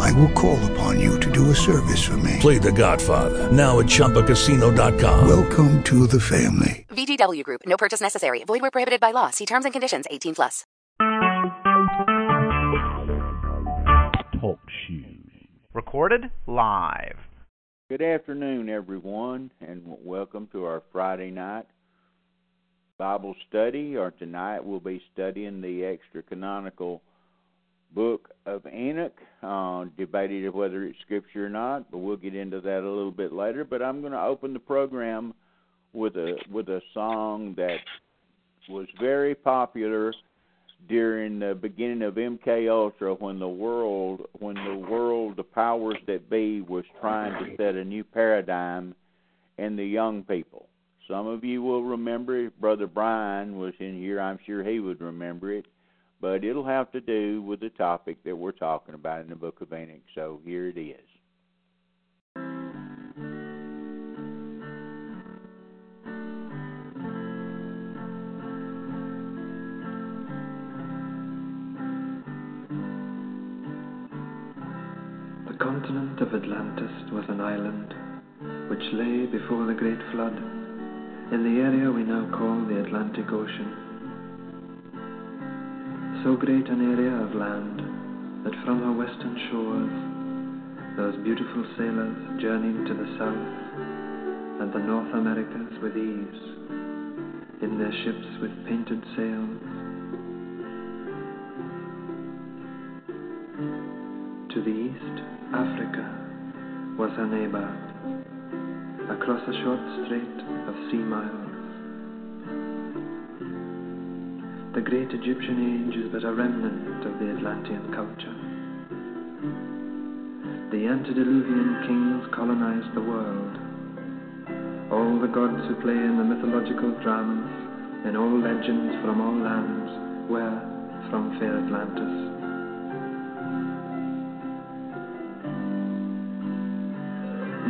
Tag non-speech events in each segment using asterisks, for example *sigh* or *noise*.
I will call upon you to do a service for me. Play The Godfather now at ChumbaCasino.com. Welcome to the family. VGW Group. No purchase necessary. Void where prohibited by law. See terms and conditions. 18 plus. Talk shoes. Recorded live. Good afternoon, everyone, and welcome to our Friday night Bible study. Or tonight we'll be studying the extra canonical book of Enoch. Uh, debated whether it's scripture or not, but we'll get into that a little bit later. But I'm going to open the program with a with a song that was very popular during the beginning of MK Ultra when the world when the world the powers that be was trying to set a new paradigm in the young people. Some of you will remember it. Brother Brian was in here. I'm sure he would remember it. But it'll have to do with the topic that we're talking about in the book of Enoch. So here it is. The continent of Atlantis was an island which lay before the great flood in the area we now call the Atlantic Ocean. So great an area of land that from her western shores those beautiful sailors journeyed to the south and the North Americas with ease in their ships with painted sails. To the east, Africa was her neighbor, across a short strait of sea miles. The great Egyptian age is but a remnant of the Atlantean culture. The antediluvian kings colonized the world. All the gods who play in the mythological dramas, in all legends from all lands, were from fair Atlantis.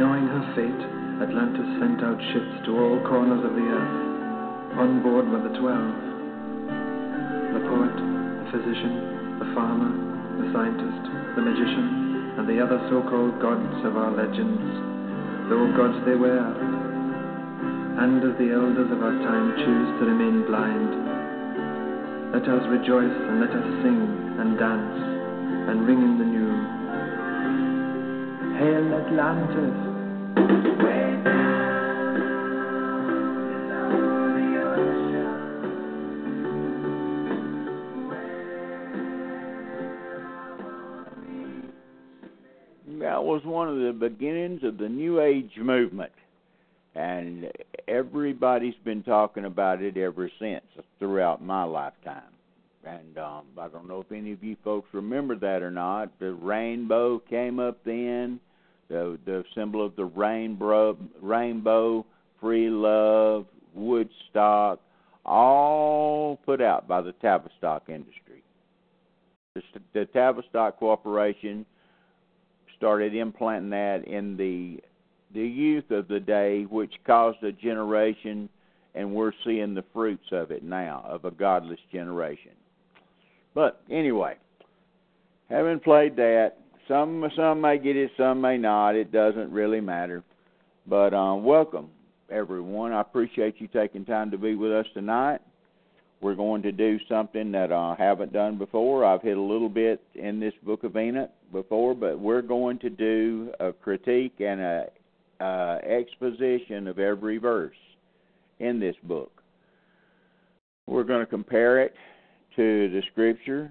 Knowing her fate, Atlantis sent out ships to all corners of the earth. On board were the twelve physician, the farmer, the scientist, the magician, and the other so called gods of our legends, though gods they were. And as the elders of our time choose to remain blind, let us rejoice and let us sing and dance and ring in the new. Hail Atlantis! Was one of the beginnings of the New Age movement. And everybody's been talking about it ever since throughout my lifetime. And um, I don't know if any of you folks remember that or not. The rainbow came up then, the the symbol of the rainbow, rainbow, free love, Woodstock, all put out by the Tavistock industry. The, the Tavistock Corporation started implanting that in the the youth of the day, which caused a generation, and we're seeing the fruits of it now of a godless generation. But anyway, having played that, some some may get it, some may not. It doesn't really matter. But um, welcome everyone. I appreciate you taking time to be with us tonight. We're going to do something that I haven't done before. I've hit a little bit in this book of Enoch before, but we're going to do a critique and a uh, exposition of every verse in this book. We're going to compare it to the scripture,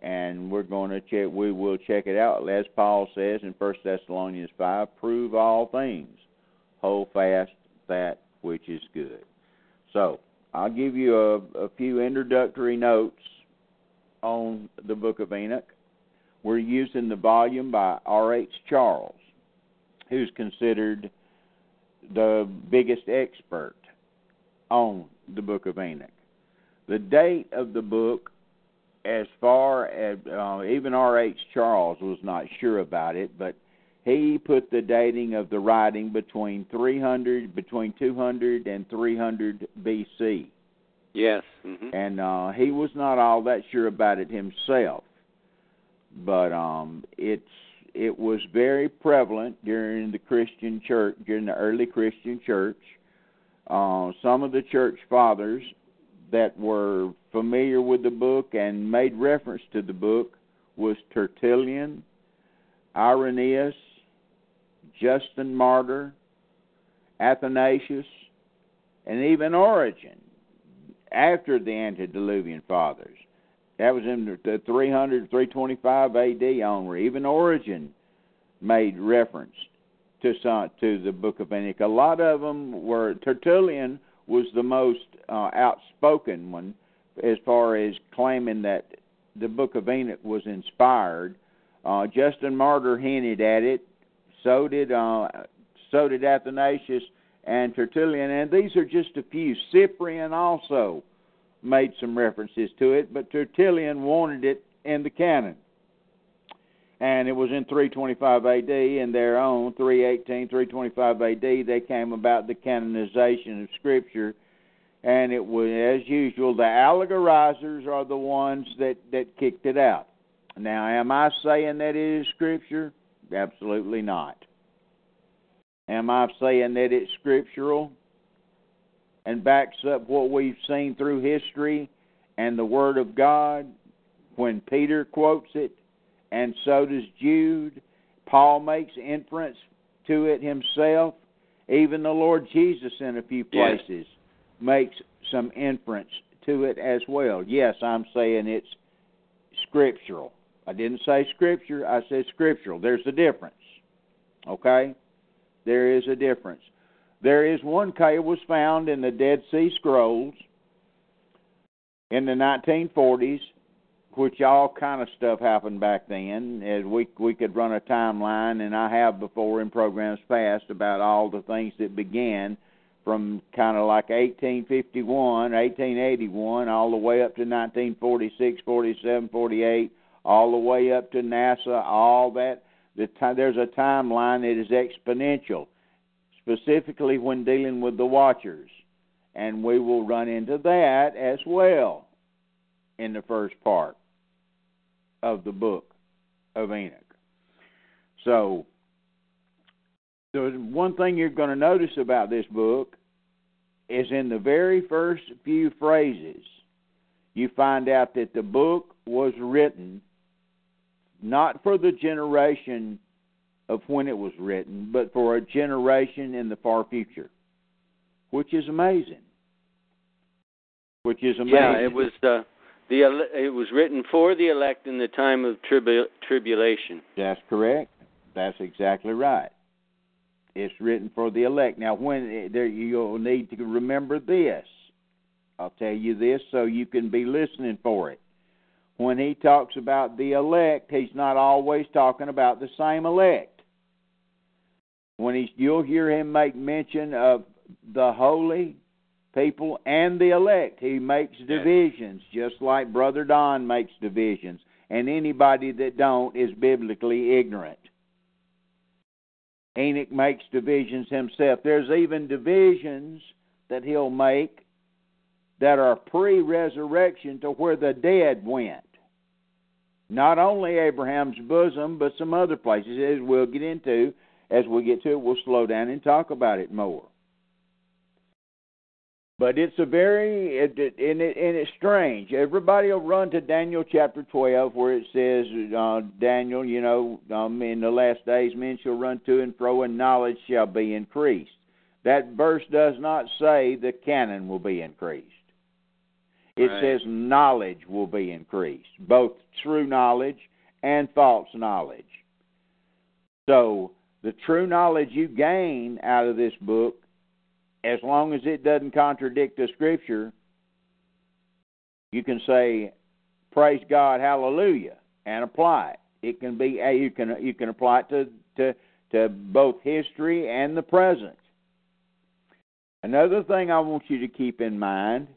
and we're going to check. We will check it out, as Paul says in First Thessalonians five: "Prove all things, hold fast that which is good." So I'll give you a, a few introductory notes on the Book of Enoch. We're using the volume by R.H. Charles, who's considered the biggest expert on the Book of Enoch. The date of the book, as far as uh, even R.H. Charles was not sure about it, but he put the dating of the writing between 300, between 200 and 300 B.C. Yes. Mm-hmm. And uh, he was not all that sure about it himself, but um, it's it was very prevalent during the Christian church, during the early Christian church. Uh, some of the church fathers that were familiar with the book and made reference to the book was Tertullian, Irenaeus, Justin Martyr, Athanasius, and even Origen after the antediluvian fathers. That was in the 300, 325 AD onward. Even Origen made reference to some, to the Book of Enoch. A lot of them were Tertullian was the most uh, outspoken one as far as claiming that the Book of Enoch was inspired. Uh, Justin Martyr hinted at it. So did uh, so did Athanasius and Tertullian, and these are just a few. Cyprian also made some references to it, but Tertullian wanted it in the canon. And it was in 325 AD, and their own 318, 325 AD, they came about the canonization of Scripture. And it was, as usual, the allegorizers are the ones that, that kicked it out. Now, am I saying that it is Scripture? Absolutely not. Am I saying that it's scriptural? and backs up what we've seen through history and the Word of God when Peter quotes it, and so does Jude. Paul makes inference to it himself. Even the Lord Jesus, in a few places, yes. makes some inference to it as well. Yes, I'm saying it's scriptural. I didn't say scripture, I said scriptural. There's a difference. Okay? There is a difference. There is one cave was found in the Dead Sea Scrolls in the 1940s, which all kind of stuff happened back then. As we we could run a timeline, and I have before in programs past about all the things that began from kind of like 1851, 1881, all the way up to 1946, 47, 48, all the way up to NASA. All that the there's a timeline that is exponential specifically when dealing with the watchers. And we will run into that as well in the first part of the book of Enoch. So, the one thing you're going to notice about this book is in the very first few phrases, you find out that the book was written not for the generation of when it was written, but for a generation in the far future, which is amazing. Which is amazing. Yeah, it was uh, the the it was written for the elect in the time of tribu- tribulation. That's correct. That's exactly right. It's written for the elect. Now, when eh, there, you'll need to remember this. I'll tell you this so you can be listening for it. When he talks about the elect, he's not always talking about the same elect when he's you'll hear him make mention of the holy people and the elect. He makes divisions, just like Brother Don makes divisions, and anybody that don't is biblically ignorant. Enoch makes divisions himself. There's even divisions that he'll make that are pre resurrection to where the dead went. Not only Abraham's bosom, but some other places, as we'll get into as we get to it, we'll slow down and talk about it more. But it's a very and, it, and it's strange. Everybody will run to Daniel chapter twelve, where it says, uh, "Daniel, you know, um, in the last days, men shall run to and fro, and knowledge shall be increased." That verse does not say the canon will be increased. It right. says knowledge will be increased, both true knowledge and false knowledge. So the true knowledge you gain out of this book, as long as it doesn't contradict the scripture, you can say, "Praise God, Hallelujah," and apply it. It can be you can you can apply it to to to both history and the present. Another thing I want you to keep in mind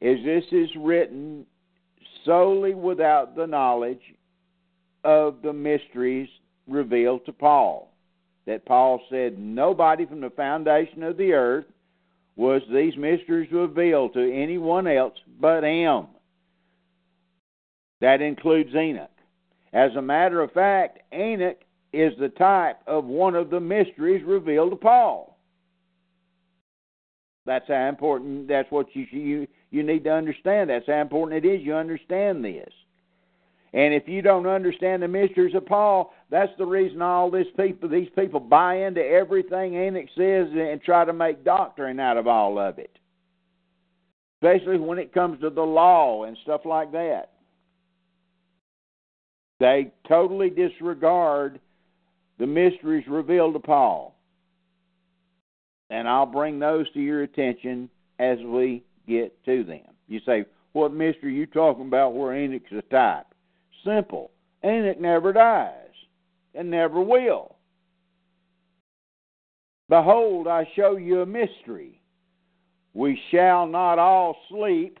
is this is written solely without the knowledge of the mysteries revealed to Paul. That Paul said, Nobody from the foundation of the earth was these mysteries revealed to anyone else but him. That includes Enoch. As a matter of fact, Enoch is the type of one of the mysteries revealed to Paul. That's how important. That's what you you you need to understand. That's how important it is. You understand this. And if you don't understand the mysteries of Paul, that's the reason all this people these people buy into everything Enoch says and try to make doctrine out of all of it. Especially when it comes to the law and stuff like that. They totally disregard the mysteries revealed to Paul. And I'll bring those to your attention as we get to them. You say, What mystery are you talking about where Enoch's a type? Simple. Enoch never dies and never will. Behold, I show you a mystery. We shall not all sleep,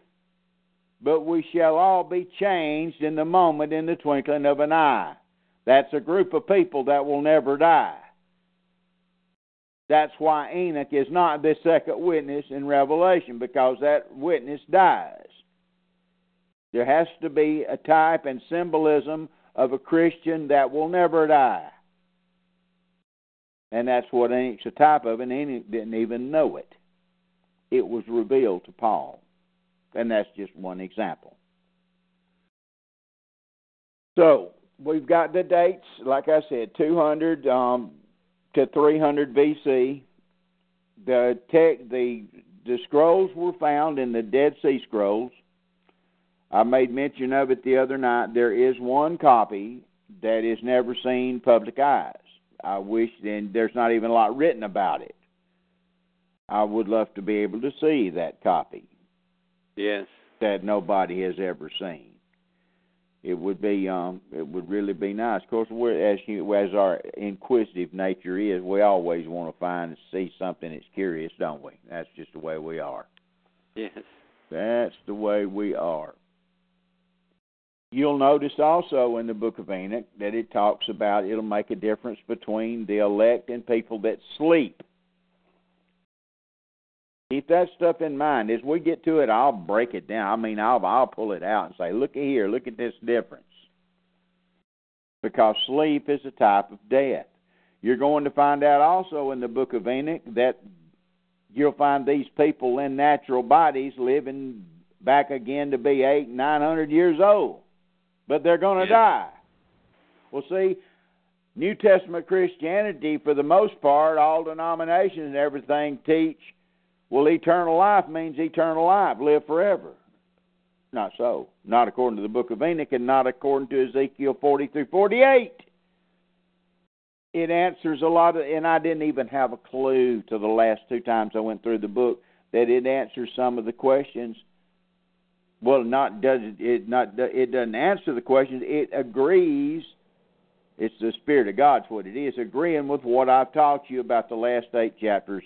but we shall all be changed in the moment, in the twinkling of an eye. That's a group of people that will never die. That's why Enoch is not the second witness in Revelation, because that witness dies. There has to be a type and symbolism of a Christian that will never die. And that's what Enoch's a type of, and Enoch didn't even know it. It was revealed to Paul. And that's just one example. So, we've got the dates, like I said, 200 um, to 300 BC. The, tech, the, the scrolls were found in the Dead Sea Scrolls. I made mention of it the other night. There is one copy that is never seen public eyes. I wish then there's not even a lot written about it. I would love to be able to see that copy. Yes. That nobody has ever seen. It would be um it would really be nice. Of course we're as you as our inquisitive nature is, we always want to find and see something that's curious, don't we? That's just the way we are. Yes. That's the way we are. You'll notice also in the book of Enoch that it talks about it'll make a difference between the elect and people that sleep. Keep that stuff in mind. As we get to it, I'll break it down. I mean, I'll I'll pull it out and say, "Look at here, look at this difference." Because sleep is a type of death. You're going to find out also in the book of Enoch that you'll find these people in natural bodies living back again to be eight, nine hundred years old but they're going to Yeah. die. Well, see, New Testament Christianity, for the most part, all denominations and everything teach, well, eternal life means eternal life, live forever. Not so. Not according to the book of Enoch and not according to Ezekiel 40 through 48. It answers a lot of, and I didn't even have a clue to the last two times I went through the book that it answers some of the questions well not does it, it not it doesn't answer the questions it agrees it's the spirit of god's what it is agreeing with what i've taught you about the last eight chapters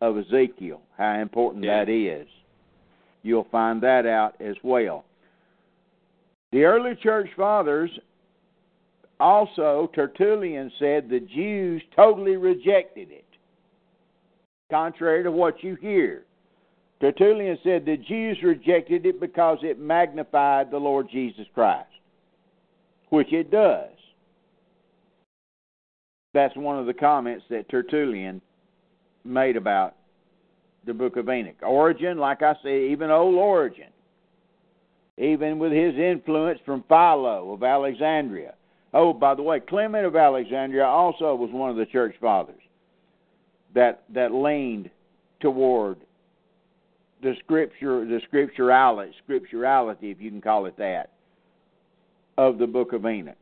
of ezekiel how important Yeah. that is you'll find that out as well the early church fathers also tertullian said the jews totally rejected it contrary to what you hear Tertullian said the Jews rejected it because it magnified the Lord Jesus Christ, which it does. That's one of the comments that Tertullian made about the book of Enoch. Origen, like I say, even old Origen, even with his influence from Philo of Alexandria. Oh, by the way, Clement of Alexandria also was one of the church fathers that that leaned toward the scripture, the scripturality, scripturality, if you can call it that, of the book of Enoch.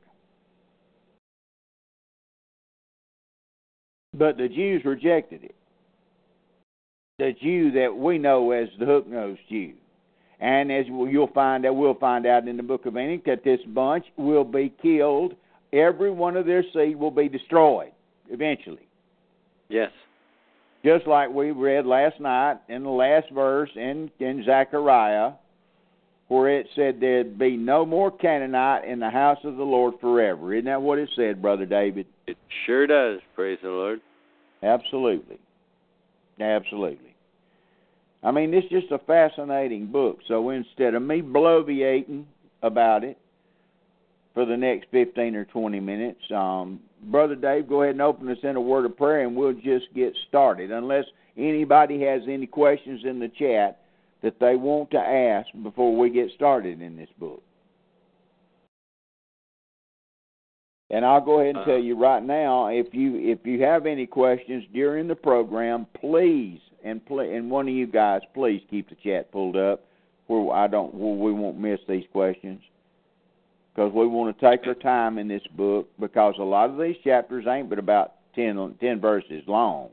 But the Jews rejected it. The Jew that we know as the hook-nosed Jew, and as you'll find out, we'll find out in the book of Enoch that this bunch will be killed. Every one of their seed will be destroyed eventually. Yes. Just like we read last night in the last verse in, in Zechariah, where it said there'd be no more Canaanite in the house of the Lord forever. Isn't that what it said, Brother David? It sure does. Praise the Lord. Absolutely. Absolutely. I mean, it's just a fascinating book. So instead of me bloviating about it for the next 15 or 20 minutes, um, Brother Dave, go ahead and open us in a word of prayer and we'll just get started. Unless anybody has any questions in the chat that they want to ask before we get started in this book. And I'll go ahead and tell you right now, if you if you have any questions during the program, please and pl- and one of you guys, please keep the chat pulled up where I don't where we won't miss these questions because we want to take our time in this book because a lot of these chapters ain't but about 10, 10 verses long,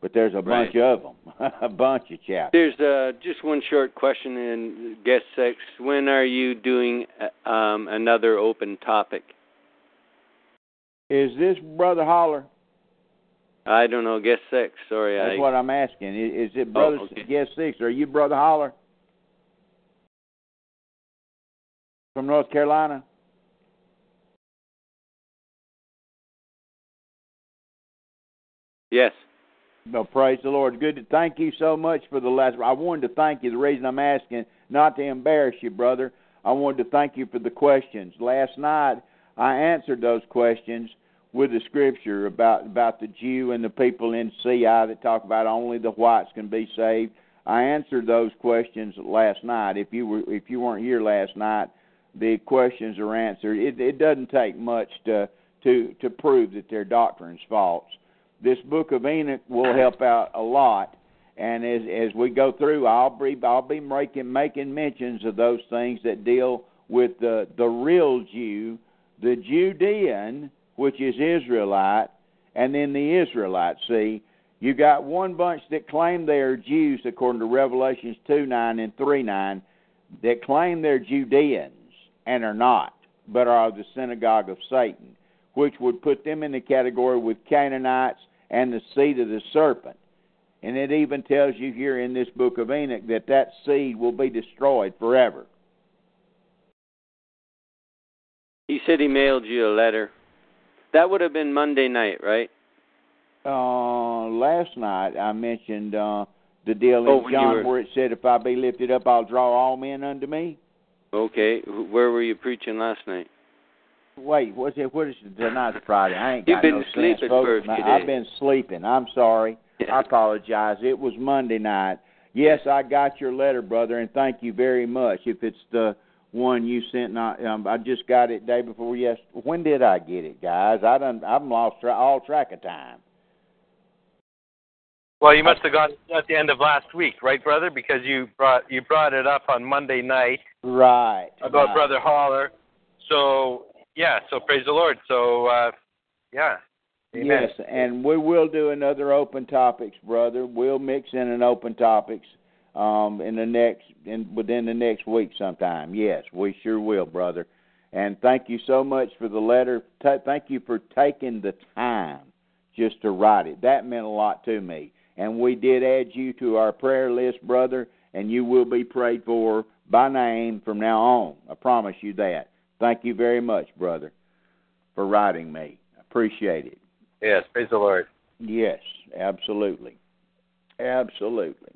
but there's a Right. bunch of them, *laughs* a bunch of chapters. There's uh, just one short question in guest six. When are you doing um, another open topic? Is this Brother Holler? I don't know. Guess six. Sorry, That's I. what I'm asking. I- Is it Brother Oh, okay. Guest Six? Are you Brother Holler from North Carolina? Yes. No, praise the Lord. Good to thank you so much for the last. I wanted to thank you. The reason I'm asking, not to embarrass you, brother, I wanted to thank you for the questions. Last night, I answered those questions with the scripture about about the Jew and the people in CI that talk about only the whites can be saved. I answered those questions last night. If you were if you weren't here last night, the questions are answered. It, it doesn't take much to to to prove that their doctrine's false this book of Enoch will help out a lot. And as as we go through, I'll be I'll be making making mentions of those things that deal with the the real Jew, the Judean, which is Israelite, and then the Israelite. See, you got one bunch that claim they are Jews according to Revelations two nine and three nine, that claim they're Judeans and are not, but are the synagogue of Satan which would put them in the category with Canaanites and the seed of the serpent. And it even tells you here in this book of Enoch that that seed will be destroyed forever. He said he mailed you a letter. That would have been Monday night, right? Uh, last night I mentioned uh, the deal in Oh, John were- where it said, "If I be lifted up, I'll draw all men unto me." Okay. Where were you preaching last night? Wait, what's it? What is it? Tonight's Friday. I ain't You've got been no sense, folks. for a few I've been sleeping. I'm sorry. I apologize. It was Monday night. Yes, I got your letter, brother, and thank you very much. If it's the one you sent, not um, I just got it day before yes. When did I get it, guys? I done. I've lost tra- all track of time. Well, you must have got it at the end of last week, right, brother? Because you brought you brought it up on Monday night Right. about right. Brother Holler. So yeah, so praise the Lord. So uh, yeah, Amen. Yes, and we will do another open topics, brother. We'll mix in an open topics um, in the next in within the next week sometime. Yes, we sure will, brother. And thank you so much for the letter. Ta thank you for taking the time just to write it. That meant a lot to me. And we did add you to our prayer list, brother, and you will be prayed for by name from now on. I promise you that. Thank you very much, brother, for writing me. Appreciate it. Yes, praise the Lord. Yes, absolutely. Absolutely.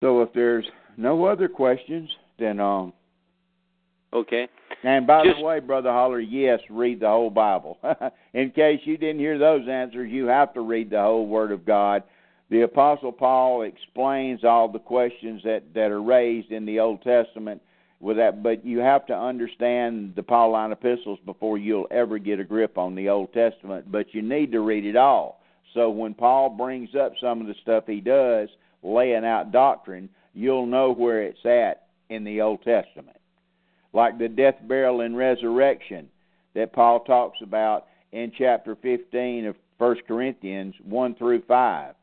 So if there's no other questions, then um Okay. and by Just- the way, Brother Holler, yes, read the whole Bible. *laughs* In case you didn't hear those answers, you have to read the whole Word of God. The Apostle Paul explains all the questions that, that are raised in the Old Testament with that, but you have to understand the Pauline epistles before you'll ever get a grip on the Old Testament. But you need to read it all. So when Paul brings up some of the stuff he does, laying out doctrine, you'll know where it's at in the Old Testament like the death, burial, and resurrection that Paul talks about in chapter 15 of First Corinthians 1 through 5.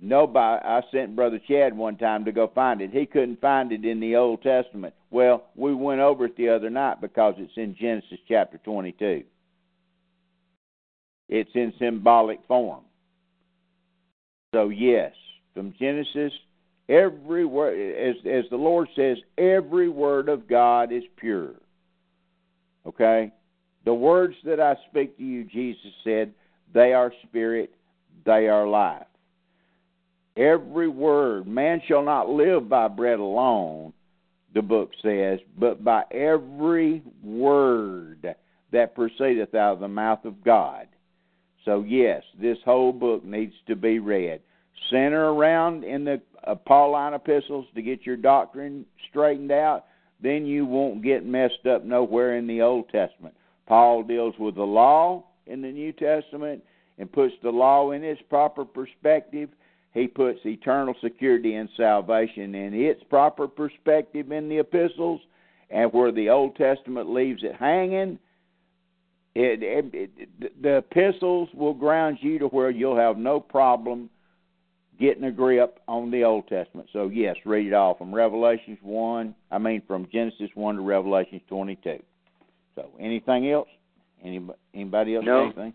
Nobody, I sent Brother Chad one time to go find it. He couldn't find it in the Old Testament. Well, we went over it the other night because it's in Genesis chapter 22. It's in symbolic form. So yes, from Genesis, every word, as as the Lord says, every word of God is pure. Okay, the words that I speak to you, Jesus said, they are spirit, they are life. Every word, man shall not live by bread alone, the book says, but by every word that proceedeth out of the mouth of God. So, yes, this whole book needs to be read. Center around in the uh, Pauline epistles to get your doctrine straightened out, then you won't get messed up nowhere in the Old Testament. Paul deals with the law in the New Testament and puts the law in its proper perspective. He puts eternal security and salvation in its proper perspective in the epistles, and where the Old Testament leaves it hanging, it, it, it, the epistles will ground you to where you'll have no problem getting a grip on the Old Testament. So yes, read it all from Revelations one. I mean from Genesis one to Revelations twenty two. So anything else? Anybody, anybody else? No. Anything?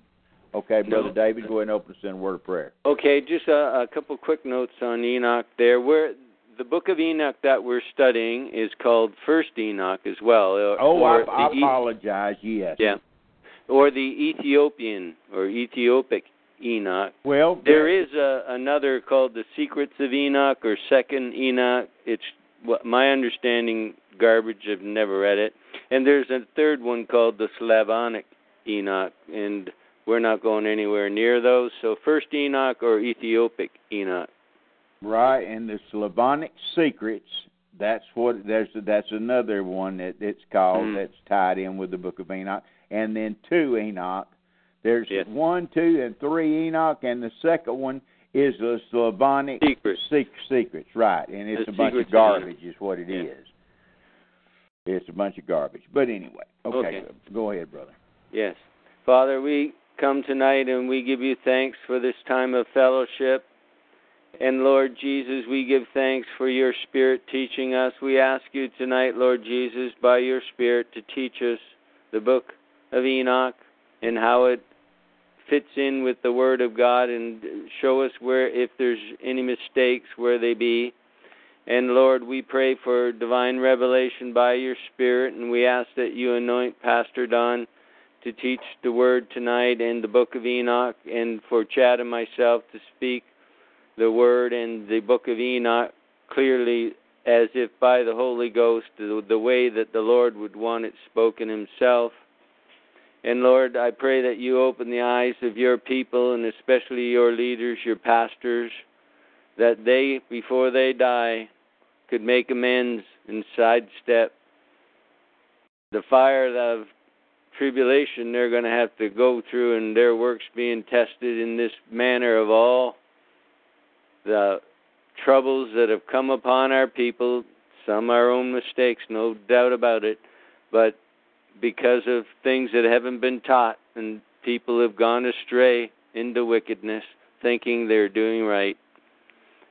Okay, brother No. David, go ahead and open us in a word of prayer. Okay, just a, a couple quick notes on Enoch there. Where the book of Enoch that we're studying is called First Enoch as well. Oh, I, or I apologize. Yes. Yeah. Or the Ethiopian or Ethiopic Enoch. Well, There is a, another called the Secrets of Enoch or Second Enoch. It's what my understanding garbage. I've never read it. And there's a third one called the Slavonic Enoch, and we're not going anywhere near those. So First Enoch or Ethiopic Enoch. Right, and the Slavonic secrets. That's what there's. That's another one that it's called. Mhm. That's tied in with the Book of Enoch, and then two Enoch. There's Yes. one, two, and three Enoch, and the second one is the Slavonic Secrets. sec- secrets. Right, and it's The a bunch of of garbage, is what it Yeah. is. It's a bunch of garbage. But anyway, okay, Okay. go ahead, brother. Yes. Father, we come tonight and we give you thanks for this time of fellowship. And Lord Jesus, we give thanks for your Spirit teaching us. We ask you tonight, Lord Jesus, by your Spirit to teach us the book of Enoch and how it fits in with the Word of God and show us where, if there's any mistakes, where they be. And Lord, we pray for divine revelation by your Spirit, and we ask that you anoint Pastor Don to teach the word tonight and the book of Enoch, and for Chad and myself to speak the word and the book of Enoch clearly as if by the Holy Ghost, the, the way that the Lord would want it spoken himself. And Lord, I pray that you open the eyes of your people and especially your leaders, your pastors, that they, before they die, could make amends and sidestep the fire of tribulation they're going to have to go through and their works being tested in this manner of all the troubles that have come upon our people, some our own mistakes, no doubt about it, but because of things that haven't been taught and people have gone astray into wickedness, thinking they're doing right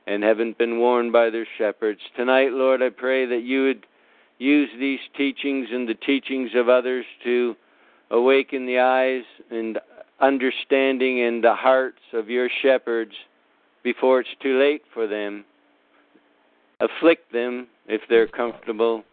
and haven't been warned by their shepherds. Tonight, Lord, I pray that you would use these teachings and the teachings of others to awaken the eyes and understanding and the hearts of your shepherds before it's too late for them. Afflict them if they're comfortable.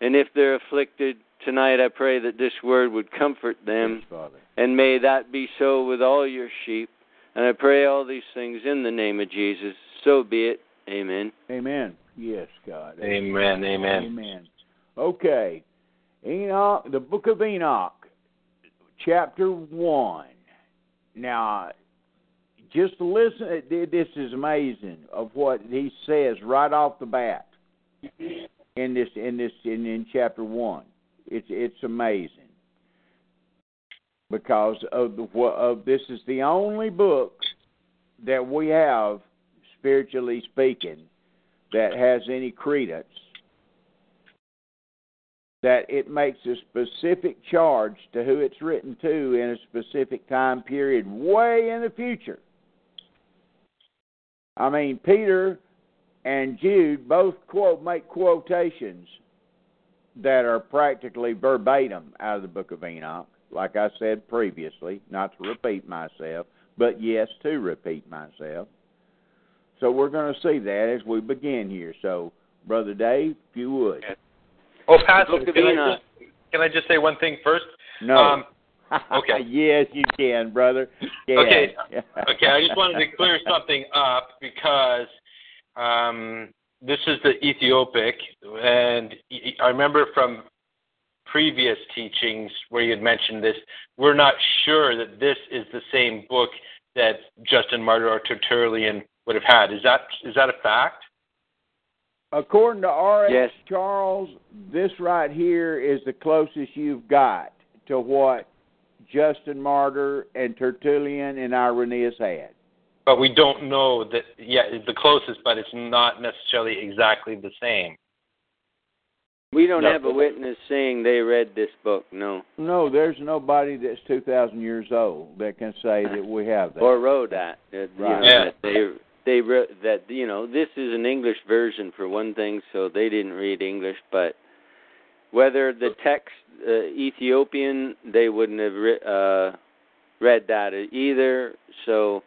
And if they're afflicted, tonight I pray that this word would comfort them. Yes, And may that be so with all your sheep. And I pray all these things in the name of Jesus. So be it. Amen. Amen. Yes, God. Amen. Amen. Amen. Okay. Enoch, the book of Enoch, chapter 1. Now, just listen, this is amazing of what he says right off the bat in this in this in, in chapter 1. It's it's amazing. Because of the of this is the only book that we have spiritually speaking that has any credence that it makes a specific charge to who it's written to in a specific time period way in the future. I mean, Peter and Jude both quote make quotations that are practically verbatim out of the book of Enoch, like I said previously, not to repeat myself, but yes, to repeat myself. So we're going to see that as we begin here. So, Brother Dave, if you would. Oh, Pastor, Book can I, Enoch. just, can I just say one thing first? No. Um, *laughs* okay. yes, you can, brother. Can. Okay. *laughs* okay, I just wanted to clear something up because um, this is the Ethiopic, and I remember from previous teachings where you had mentioned this, we're not sure that this is the same book that Justin Martyr or Tertullian would have had. Is that is that a fact? According to R.H. Yes. Charles, this right here is the closest you've got to what Justin Martyr and Tertullian and Irenaeus had. But we don't know that. Yeah, it's the closest, but it's not necessarily exactly the same. We don't No. have a witness saying they read this book, no. No, there's nobody that's 2,000 years old that can say that we have that. Or wrote that. that you Right. know, Yeah. that they they wrote that you know this is an English version for one thing, so they didn't read English. But whether the text uh, Ethiopian, they wouldn't have re- uh, read that either. So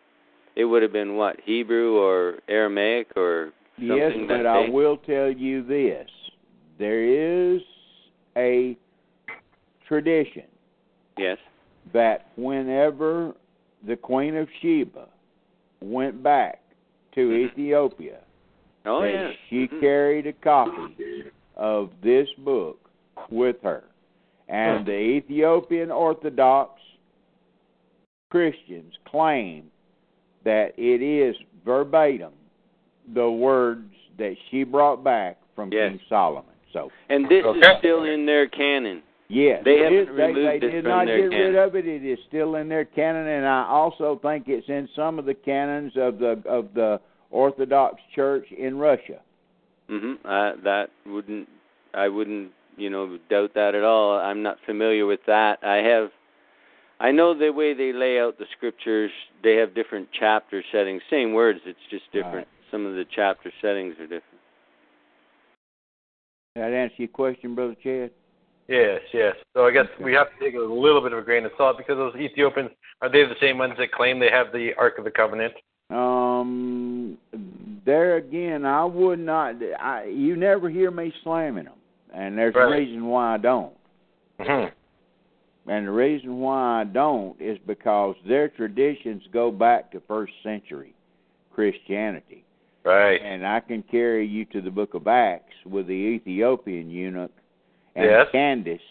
it would have been what Hebrew or Aramaic or something yes, that but I they- will tell you this. There is a tradition yes. that whenever the Queen of Sheba went back to Ethiopia, Oh that yeah. she Mhm. carried a copy of this book with her. And the Ethiopian Orthodox Christians claim that it is verbatim the words that she brought back from Yes. King Solomon. So, And this Okay. is still in their canon. yes, They haven't is- they, removed they it did from not their get rid of it. It is still in their canon, and I also think it's in some of the canons of the of the Orthodox Church in Russia. Mm-hmm. Uh, that wouldn't I wouldn't, you know, doubt that at all. I'm not familiar with that. I have I know the way they lay out the scriptures, they have different chapter settings. Same words, it's just different. Right. Some of the chapter settings are different. That answer your question, Brother Chad? Yes, yes. So I guess Okay. we have to take a little bit of a grain of salt because those Ethiopians are they the same ones that claim they have the Ark of the Covenant? Um, there again, I would not. I, you never hear me slamming them, and there's a reason why I don't. hmm And the reason why I don't is because their traditions go back to first century Christianity. Right. And I can carry you to the book of Acts with the Ethiopian eunuch and Yes. Candace.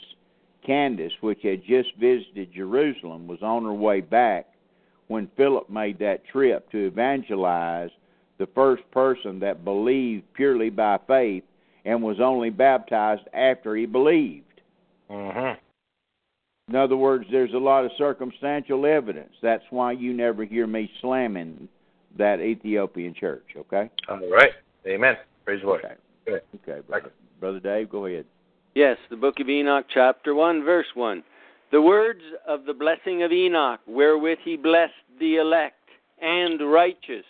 Candace, which had just visited Jerusalem, was on her way back when Philip made that trip to evangelize the first person that believed purely by faith and was only baptized after he believed. hmm In other words, there's a lot of circumstantial evidence. That's why you never hear me slamming that Ethiopian church, okay? All right. Amen. Praise the Lord. Okay. Okay, brother. Brother Dave, go ahead. Yes, the book of Enoch, chapter 1, verse 1. The words of the blessing of Enoch, wherewith he blessed the elect and righteous,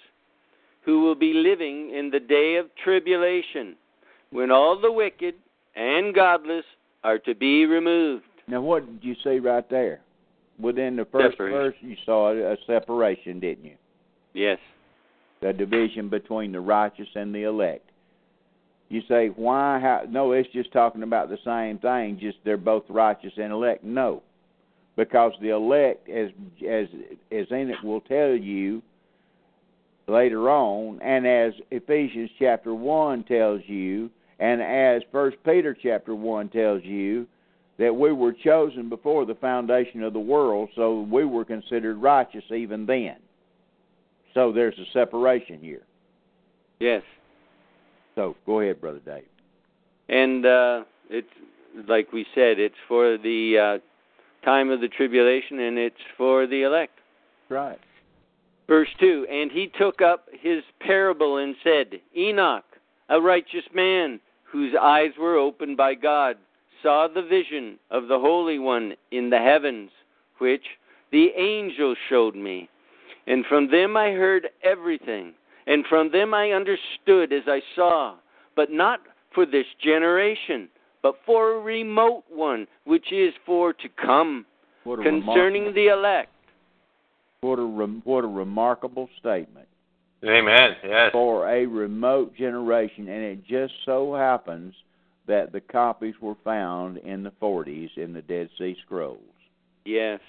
who will be living in the day of tribulation, when all the wicked and godless are to be removed. Now, what did you see right there? Within the first verse, you saw a separation, didn't you? Yes. The division between the righteous and the elect. You say, why? How? No, it's just talking about the same thing. Just they're both righteous and elect. No, because the elect, as as as Enoch will tell you later on, and as Ephesians chapter one tells you, and as First Peter chapter one tells you, that we were chosen before the foundation of the world, so we were considered righteous even then. So there's a separation here. Yes. So go ahead, brother Dave. And uh, it's like we said, it's for the uh, time of the tribulation and it's for the elect. Right. Verse 2 And he took up his parable and said, Enoch, a righteous man, whose eyes were opened by God, saw the vision of the Holy One in the heavens, which the angel showed me. And from them I heard everything, and from them I understood as I saw, but not for this generation, but for a remote one, which is for to come, What concerning the elect. what a rem, what a remarkable statement Amen. Yes. For a remote generation, and it just so happens that the copies were found in the 40s in the Dead Sea Scrolls. Yes.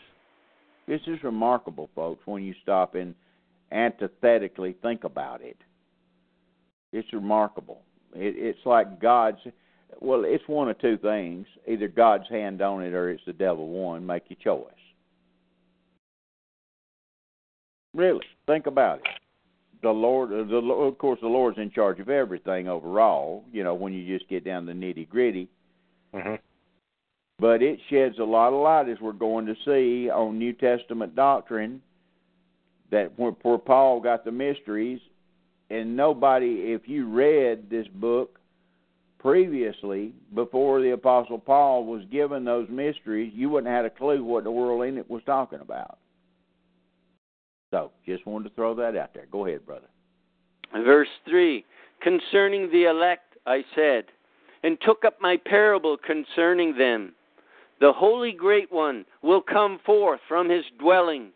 This is remarkable, folks, when you stop and antithetically think about it. It's remarkable. It, it's like God's. Well, it's one of two things: either God's hand on it, or it's the devil one. Make your choice. Really, think about it. The Lord, uh, the of course, the Lord's in charge of everything overall. You know, when you just get down to nitty gritty. Mm-hmm. But it sheds a lot of light, as we're going to see, on New Testament doctrine. That where, where Paul got the mysteries, and nobody, if you read this book previously, before the Apostle Paul was given those mysteries, you wouldn't have had a clue what the world in it was talking about. So, just wanted to throw that out there. Go ahead, brother. Verse 3 Concerning the elect, I said, and took up my parable concerning them. The Holy Great One will come forth from his dwelling,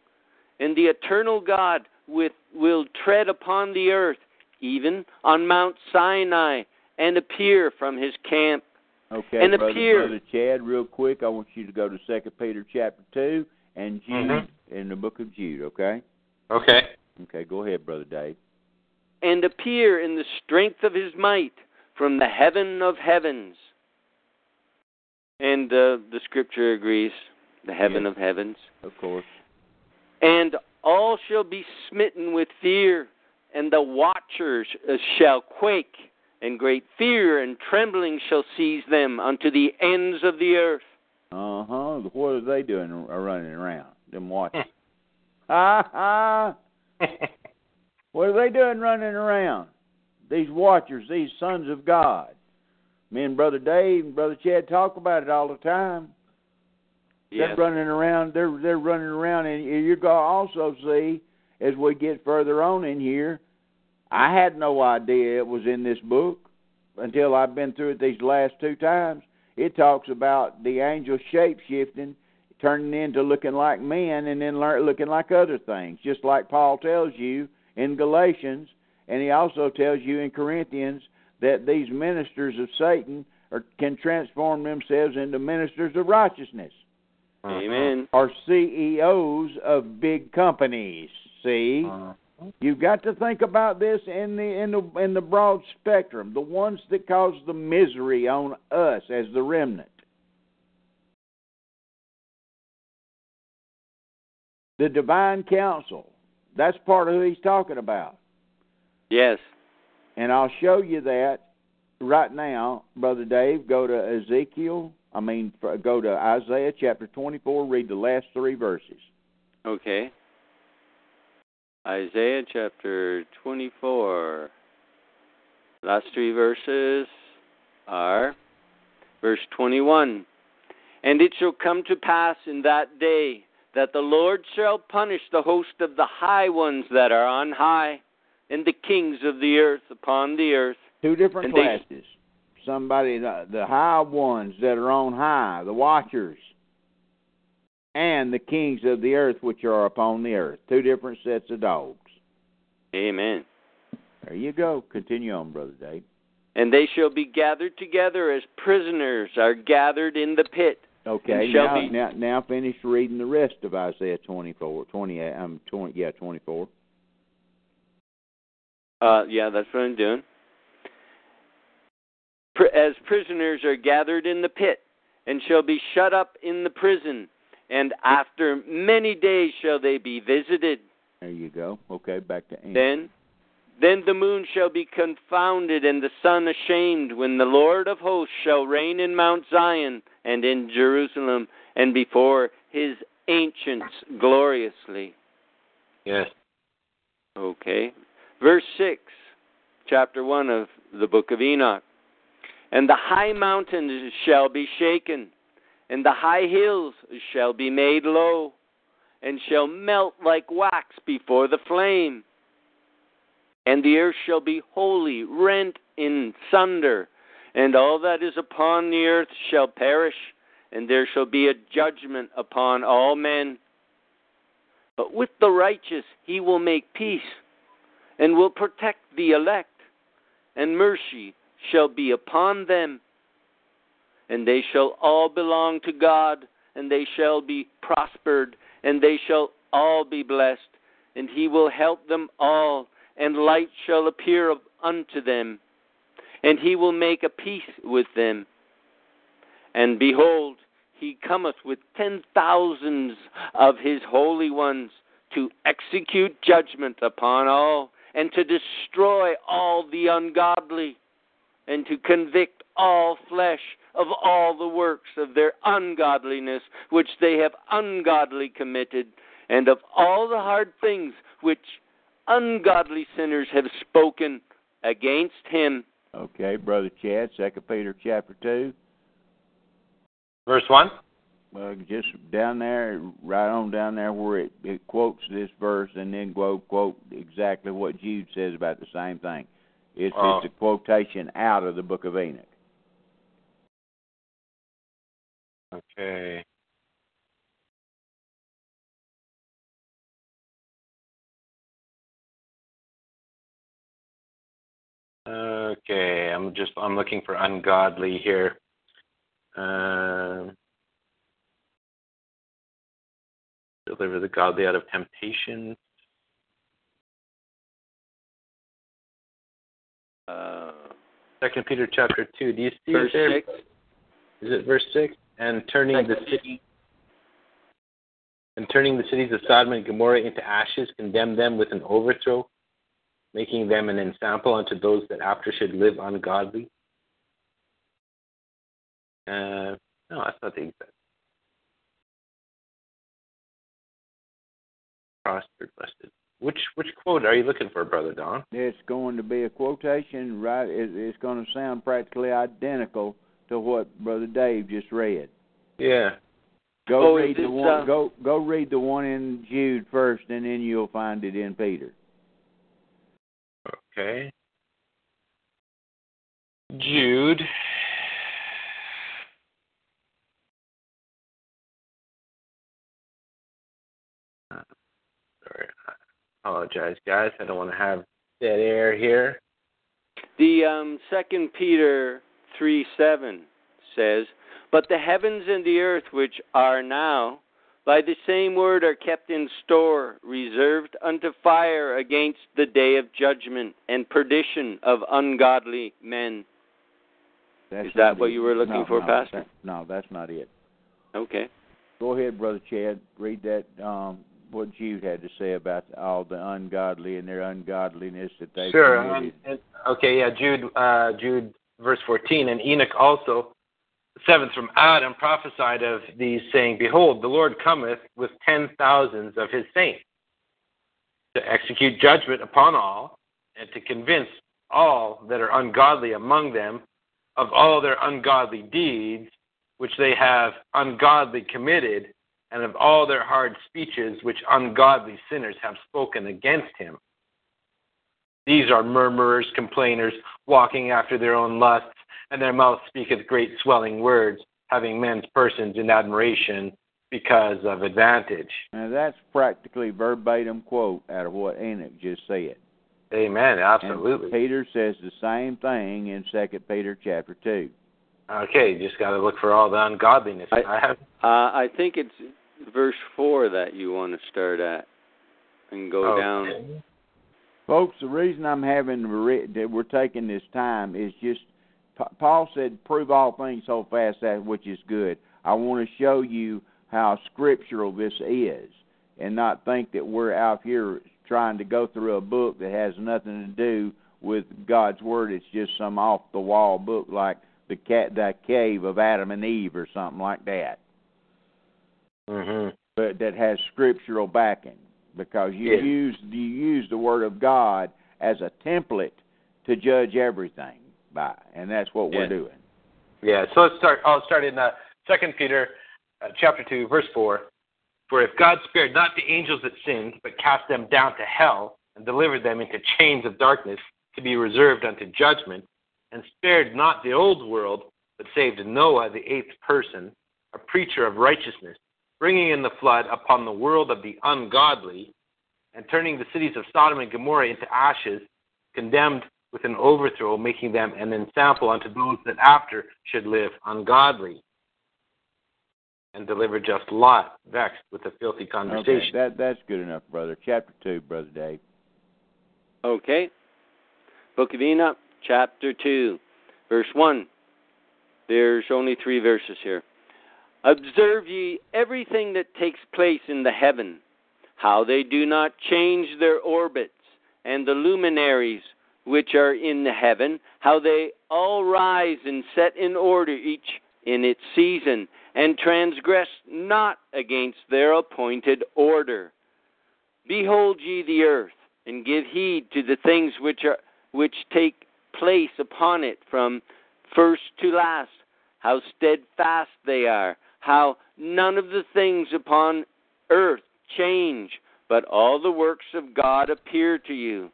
and the eternal God with, will tread upon the earth, even on Mount Sinai, and appear from his camp. Okay, and brother, appear. brother Chad, real quick, I want you to go to Second Peter chapter two and Jude Mhm. in the book of Jude. Okay. Okay. Okay, go ahead, brother Dave. and appear in the strength of his might from the heaven of heavens. And uh, the scripture agrees, the heaven Yes. of heavens. Of course. And all shall be smitten with fear, and the watchers uh, shall quake, and great fear and trembling shall seize them unto the ends of the earth. Uh huh. What are they doing uh, running around? Them watching. *laughs* ha ha. What are they doing running around? These watchers, these sons of God. Me and Brother Dave and Brother Chad talk about it all the time. Yes. They're running around. They're they're running around, and you're going to also see as we get further on in here. I had no idea it was in this book until I've been through it these last two times. It talks about the angel shape shifting, turning into looking like men, and then lear- looking like other things, just like Paul tells you in Galatians, and he also tells you in Corinthians that these ministers of Satan are, can transform themselves into ministers of righteousness uh-huh. Amen. are CEOs of big companies. See, uh-huh. you've got to think about this in the in the in the broad spectrum. The ones that cause the misery on us as the remnant. The divine council. That's part of who he's talking about. Yes. And I'll show you that right now, Brother Dave. Go to Ezekiel. I mean, go to Isaiah chapter 24. Read the last three verses. Okay. Isaiah chapter 24. Last three verses are verse 21. And it shall come to pass in that day that the Lord shall punish the host of the high ones that are on high, and the kings of the earth upon the earth. Two different And they- classes. Somebody, the, the high ones that are on high, the watchers, and the kings of the earth which are upon the earth. Two different sets of dogs. Amen. There you go. Continue on, Brother Dave. And they shall be gathered together as prisoners are gathered in the pit. Okay, now, now now finish reading the rest of Isaiah 24, 28, um, 20, yeah, 24. Uh, yeah, that's what I'm doing. Pr- As prisoners are gathered in the pit, and shall be shut up in the prison, and after many days shall they be visited. There you go. Okay, back to Amos. Then, then the moon shall be confounded, and the sun ashamed, when the Lord of hosts shall reign in Mount Zion and in Jerusalem, and before his ancients gloriously. Yes. Okay. Verse 6, chapter 1 of the book of Enoch. And the high mountains shall be shaken, and the high hills shall be made low, and shall melt like wax before the flame. And the earth shall be wholly rent in sunder, and all that is upon the earth shall perish, and there shall be a judgment upon all men. But with the righteous he will make peace, and will protect the elect, and mercy shall be upon them. And they shall all belong to God, and they shall be prospered, and they shall all be blessed, and he will help them all, and light shall appear unto them, and he will make a peace with them. And behold, he cometh with ten thousands of his holy ones to execute judgment upon all, and to destroy all the ungodly, and to convict all flesh of all the works of their ungodliness which they have ungodly committed, and of all the hard things which ungodly sinners have spoken against him. Okay, brother Chad, Second Peter chapter two. Verse 1? Well, just down there, right on down there where it, it quotes this verse and then quote, quote exactly what Jude says about the same thing. It's, uh-huh. Oh. it's a quotation out of the book of Enoch. Okay. Okay, I'm just I'm looking for ungodly here. Um deliver the godly out of temptation. Uh, Second Peter chapter two. Do you see verse there? 6. Is it verse six? And turning the Second. city and turning the cities of Sodom and Gomorrah into ashes, condemn them with an overthrow, making them an ensample unto those that after should live ungodly. Uh, no, that's not the exact. Prospered, blessed. Which which quote are you looking for, brother Don? It's going to be a quotation, right? It's going to sound practically identical to what Brother Dave just read. Yeah. Go Oh, read the one. uh, Go go read the one in Jude first, and then you'll find it in Peter. Okay. Jude. Sorry. I apologize, guys. I don't want to have dead air here. The um, Second Peter three seven says, "But the heavens and the earth, which are now, by the same word are kept in store, reserved unto fire against the day of judgment and perdition of ungodly men." That's Is that what it. you were looking No, for, no, Pastor? that- no, that's not it. Okay. Go ahead, Brother Chad. Read that. Um, what Jude had to say about all the ungodly and their ungodliness that they Sure. Um, committed. and, okay, yeah, Jude, uh, Jude, verse 14. And Enoch also, the seventh from Adam, prophesied of these, saying, Behold, the Lord cometh with ten thousands of his saints to execute judgment upon all, and to convince all that are ungodly among them of all their ungodly deeds, which they have ungodly committed, and of all their hard speeches which ungodly sinners have spoken against him. These are murmurers, complainers, walking after their own lusts, and their mouth speaketh great swelling words, having men's persons in admiration because of advantage. Now that's practically verbatim quote out of what Enoch just said. Amen. And Absolutely. Peter says the same thing in Second Peter chapter two. Okay, you just got to look for all the ungodliness. I- I have. Uh, I think it's verse four that you want to start at, and go down. Folks, the reason I'm having re- that we're taking this time is just Pa- Paul said, "Prove all things so fast that which is good." I want to show you how scriptural this is, and not think that we're out here trying to go through a book that has nothing to do with God's word. It's just some off the wall book like the cat, the cave of Adam and Eve, or something like that. Mhm. but that has scriptural backing because you Yeah. use you use the word of God as a template to judge everything by, and that's what Yeah. we're doing. Yeah, so let's start. I'll start in uh, Second Peter, uh, chapter two, verse four. For if God spared not the angels that sinned, but cast them down to hell and delivered them into chains of darkness to be reserved unto judgment, and spared not the old world, but saved Noah, the eighth person, a preacher of righteousness, bringing in the flood upon the world of the ungodly, and turning the cities of Sodom and Gomorrah into ashes, condemned with an overthrow, making them an ensample unto those that after should live ungodly. And deliver just Lot, vexed with a filthy conversation. Okay, that that's good enough, brother. Chapter two, brother Dave. Okay. Book of Enoch, chapter 2, verse 1. There's only three verses here. Observe ye everything that takes place in the heaven, how they do not change their orbits, and the luminaries which are in the heaven, how they all rise and set in order each in its season, and transgress not against their appointed order. Behold ye the earth, and give heed to the things which are which take place upon it from first to last, how steadfast they are, how none of the things upon earth change, but all the works of God appear to you.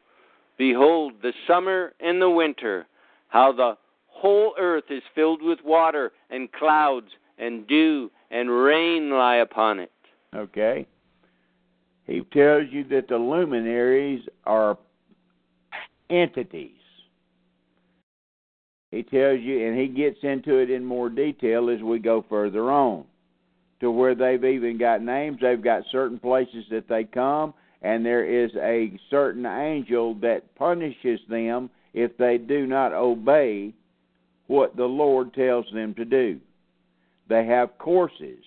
Behold, the summer and the winter, how the whole earth is filled with water and clouds and dew and rain lie upon it. Okay. He tells you that the luminaries are entities. He tells you, and he gets into it in more detail as we go further on, to where they've even got names. They've got certain places that they come, and there is a certain angel that punishes them if they do not obey what the Lord tells them to do. They have courses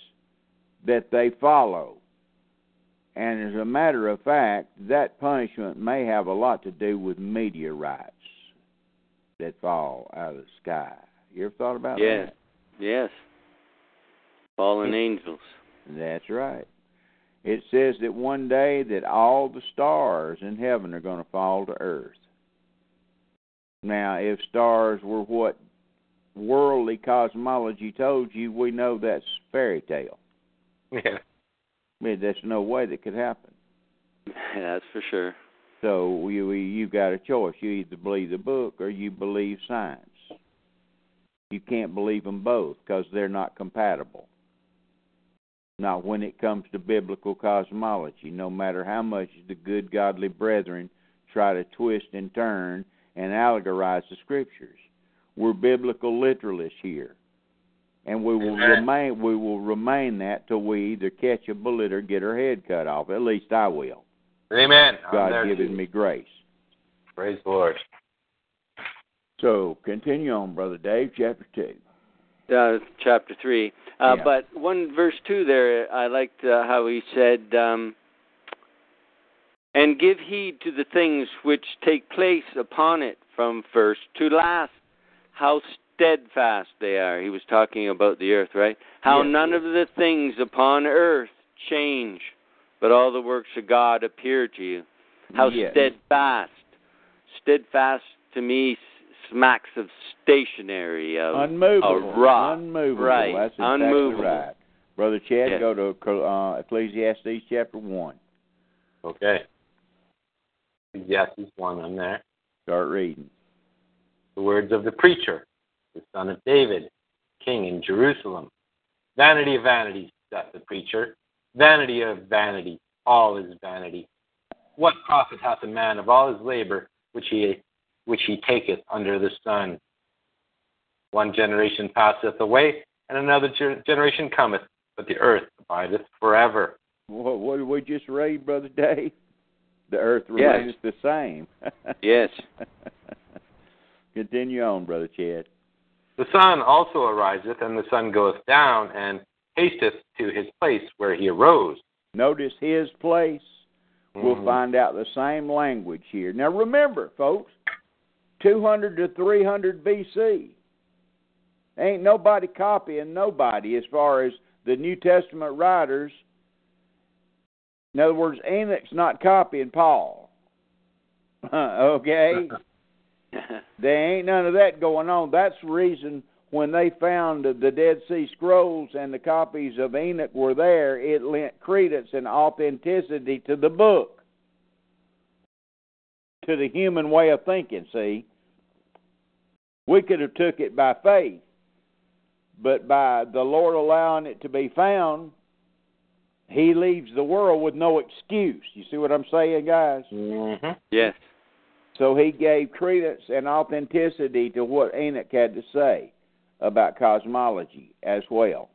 that they follow. And as a matter of fact, that punishment may have a lot to do with meteorites that fall out of the sky. You ever thought about yes. that? Yes. Fallen angels. That's right. It says that one day that all the stars in heaven are going to fall to earth. Now, if stars were what worldly cosmology told you, we know that's fairy tale. Yeah. I mean, there's no way that could happen. Yeah, that's for sure. So you you've got a choice. You either believe the book or you believe science. You can't believe them both because they're not compatible. Not when it comes to biblical cosmology. No matter how much the good godly brethren try to twist and turn and allegorize the scriptures, we're biblical literalists here, and we will Amen. remain we will remain that till we either catch a bullet or get our head cut off. At least I will. Amen. God giving too. me grace. Praise the Lord. So continue on, brother Dave, chapter two. Uh, chapter 3. Uh, Yeah. But one verse 2 there, I liked uh, how he said, um, And give heed to the things which take place upon it from first to last, how steadfast they are. He was talking about the earth, right? How Yes. none of the things upon earth change, but all the works of God appear to you. How Yes. steadfast. Steadfast to me smacks of stationary, of Unmovable. a rock. Unmovable. Right. That's exactly Unmovable. right. Brother Chad, Yes. go to uh, Ecclesiastes chapter one. Okay. Ecclesiastes 1, I'm there. Start reading. The words of the preacher, the son of David, king in Jerusalem. Vanity of vanities, saith the preacher. Vanity of vanity, all is vanity. What profit hath a man of all his labor which he which he taketh under the sun? One generation passeth away, and another ger- generation cometh, but the earth abideth forever. What, what did we just read, brother Dave? The earth Yes. remains the same. *laughs* Yes. Continue on, brother Chad. The sun also ariseth, and the sun goeth down, and hasteth to his place where he arose. Notice his place. We'll Mhm. find out the same language here. Now remember, folks, 200 to 300 BC. Ain't nobody copying nobody as far as the New Testament writers. In other words, Enoch's not copying Paul. *laughs* okay? *laughs* There ain't none of that going on. That's the reason when they found the Dead Sea Scrolls and the copies of Enoch were there, it lent credence and authenticity to the book, to the human way of thinking. See, we could have took it by faith, but by the Lord allowing it to be found, he leaves the world with no excuse. You see what I'm saying, guys? Mm-hmm. Yes. So he gave credence and authenticity to what Enoch had to say about cosmology as well.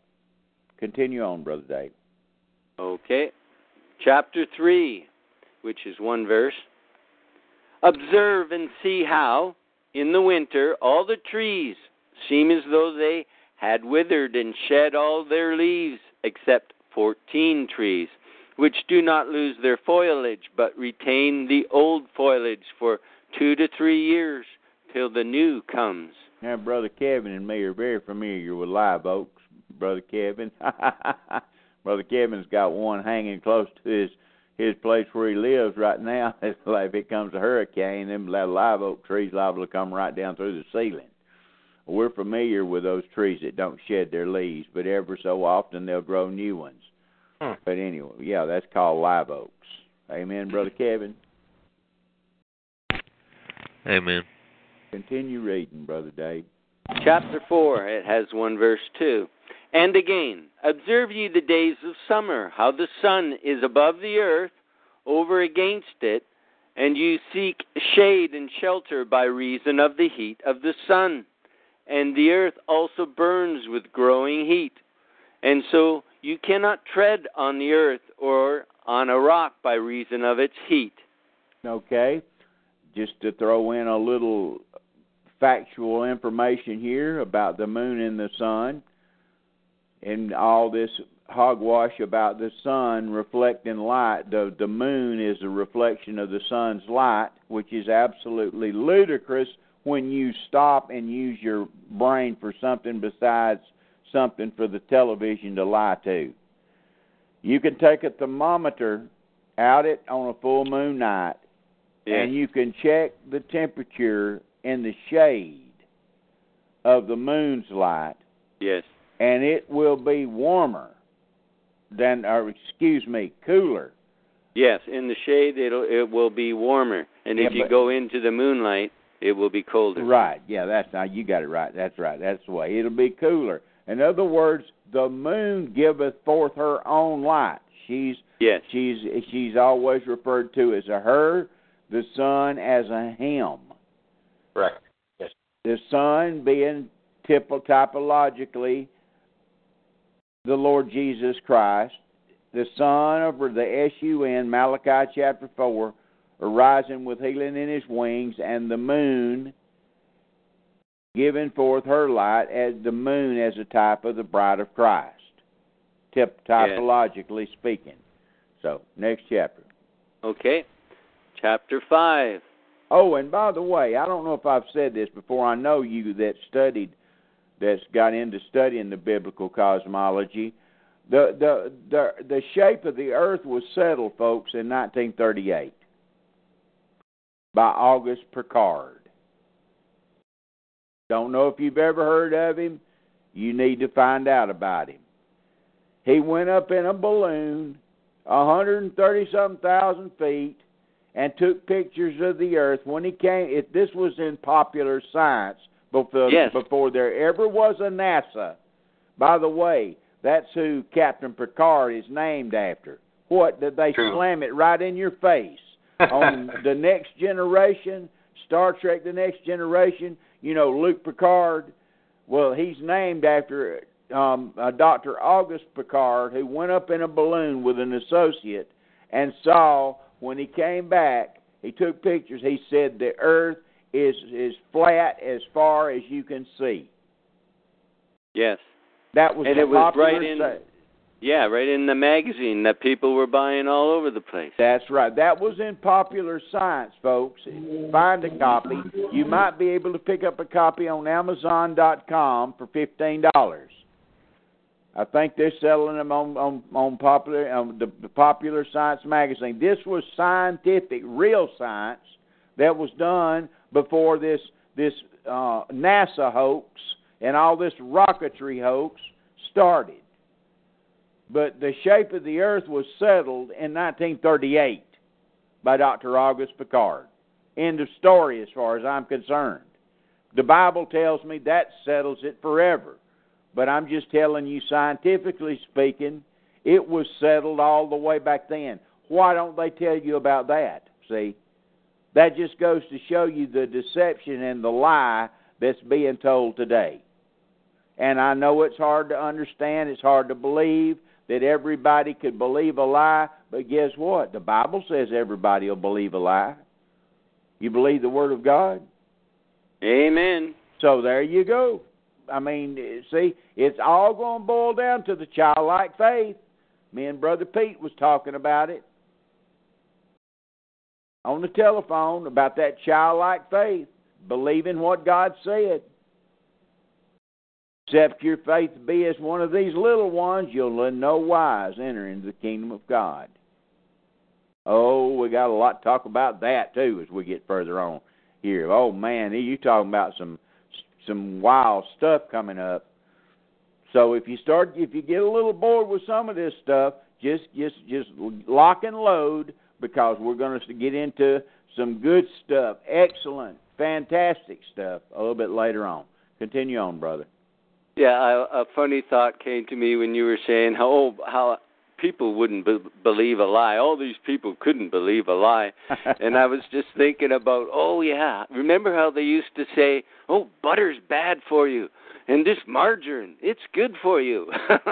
Continue on, Brother Dave. Okay. Chapter 3, which is one verse. Observe and see how, in the winter, all the trees seem as though they had withered and shed all their leaves, except fourteen trees, which do not lose their foliage, but retain the old foliage for two to three years till the new comes. Now, Brother Kevin and me are very familiar with live oaks. Brother Kevin, *laughs* Brother Kevin's got one hanging close to his his place where he lives right now. *laughs* It's like if it comes a hurricane, them live oak trees liable to come right down through the ceiling. We're familiar with those trees that don't shed their leaves, but ever so often they'll grow new ones. Hmm. But anyway, yeah, that's called live oaks. Amen, Brother Kevin. Amen. Continue reading, Brother Dave. Chapter 4, it has one verse 2. And again, observe ye the days of summer, how the sun is above the earth, over against it, and you seek shade and shelter by reason of the heat of the sun. And the earth also burns with growing heat. And so you cannot tread on the earth or on a rock by reason of its heat. Okay, just to throw in a little factual information here about the moon and the sun and all this hogwash about the sun reflecting light. The the moon is a reflection of the sun's light, which is absolutely ludicrous when you stop and use your brain for something besides something for the television to lie to. You can take a thermometer out it on a full moon night and you can check the temperature in the shade of the moon's light Yes. And it will be warmer than or excuse me cooler Yes, in the shade it'll it will be warmer. And if you but- go into the moonlight, it will be colder. right yeah that's now you got it right that's right that's the way it'll be cooler in other words the moon giveth forth her own light she's Yes. she's she's always referred to as a her the sun as a him Correct. Yes. the sun being typo, typologically the Lord Jesus Christ, the Son of the S U N, Malachi chapter 4, arising with healing in his wings, and the moon giving forth her light as the moon as a type of the bride of Christ, typ, typologically speaking. So, next chapter. Okay. Chapter 5. Oh, and by the way, I don't know if I've said this before. I know you that studied, that's got into studying the biblical cosmology. The the the the shape of the Earth was settled, folks, in 1938 by August Piccard. Don't know if you've ever heard of him. You need to find out about him. He went up in a balloon, 130 something thousand feet, and took pictures of the earth when he came if this was in popular science before Yes. before there ever was a NASA. By the way, that's who Captain Picard is named after. What did they True. slam it right in your face? On *laughs* the next generation, Star Trek the next generation, you know, Luke Picard, well, he's named after um uh, Dr. August Piccard who went up in a balloon with an associate and saw when he came back, he took pictures. He said the Earth is is flat as far as you can see. Yes. That was And it was right in- sa- Yeah, right in the magazine that people were buying all over the place. That's right. That was in Popular Science, folks. Find a copy. You might be able to pick up a copy on Amazon.com for fifteen dollars. I think they're selling them on on on popular on the, the Popular Science magazine. This was scientific, real science that was done before this this uh, NASA hoax and all this rocketry hoax started. But the shape of the Earth was settled in 1938 by Dr. August Piccard. End of story, as far as I'm concerned. The Bible tells me that settles it forever. But I'm just telling you, scientifically speaking, It was settled all the way back then. Why don't they tell you about that? See? That just goes to show you the deception and the lie that's being told today. And I know it's hard to understand, it's hard to believe that everybody could believe a lie, but guess what? The Bible says everybody will believe a lie. You believe the Word of God? Amen. So there you go. I mean, see, it's all going to boil down to the childlike faith. Me and Brother Pete was talking about it on the telephone about that childlike faith, believing what God said. Except your faith be as one of these little ones, you'll in no wise enter into the kingdom of God. Oh, we got a lot to talk about that too as we get further on here. Oh man, you talking about some some wild stuff coming up. So if you start if you get a little bored with some of this stuff, just just just lock and load because we're going to get into some good stuff, excellent, fantastic stuff a little bit later on. Continue on, brother. Yeah, I, a funny thought came to me when you were saying how oh, how people wouldn't be- believe a lie. All these people couldn't believe a lie, *laughs* and I was just thinking about oh yeah, remember how they used to say oh butter's bad for you, and this margarine it's good for you.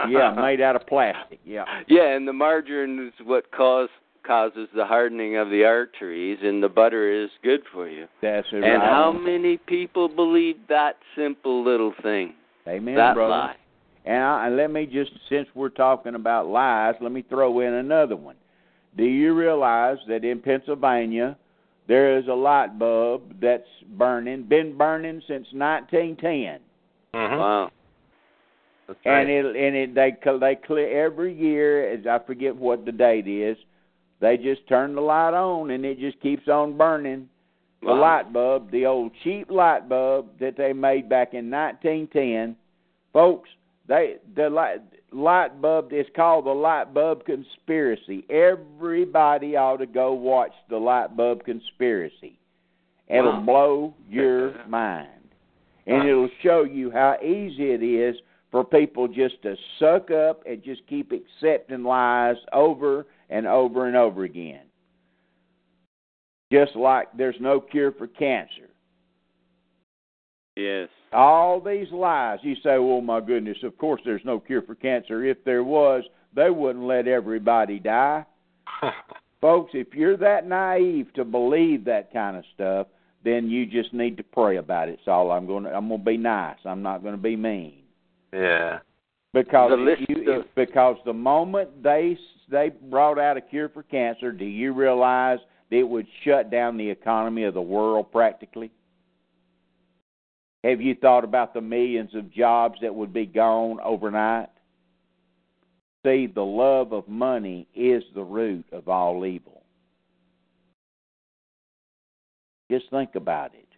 yeah, *laughs* made out of plastic. Yeah. Yeah, and the margarine is what caused causes the hardening of the arteries, and the butter is good for you. That's right. and how many people believe that simple little thing? Amen, that brother. lie. And, I, and let me just, since we're talking about lies, let me throw in another one. Do you realize that in Pennsylvania there is a light bulb that's burning, been burning since 1910? Mm-hmm. Wow. That's right. And it and it they they clear every year. As I forget what the date is, they just turn the light on and it just keeps on burning. The Wow. light bulb, the old cheap light bulb that they made back in 1910, folks. They the light light bulb is called the light bulb conspiracy. Everybody ought to go watch the light bulb conspiracy. It'll Wow. blow your *laughs* mind, and it'll show you how easy it is for people just to suck up and just keep accepting lies over and over and over again. Just like there's no cure for cancer. Yes. All these lies. You say, well, my goodness, of course there's no cure for cancer. If there was, they wouldn't let everybody die. *laughs* Folks, if you're that naive to believe that kind of stuff, then you just need to pray about it. That's all I'm going to I'm going to be nice. I'm not going to be mean. yeah. Because The list you, of- because the moment they they brought out a cure for cancer, do you realize it would shut down the economy of the world practically? Have you thought about the millions of jobs that would be gone overnight? See, the love of money is the root of all evil. Just think about it.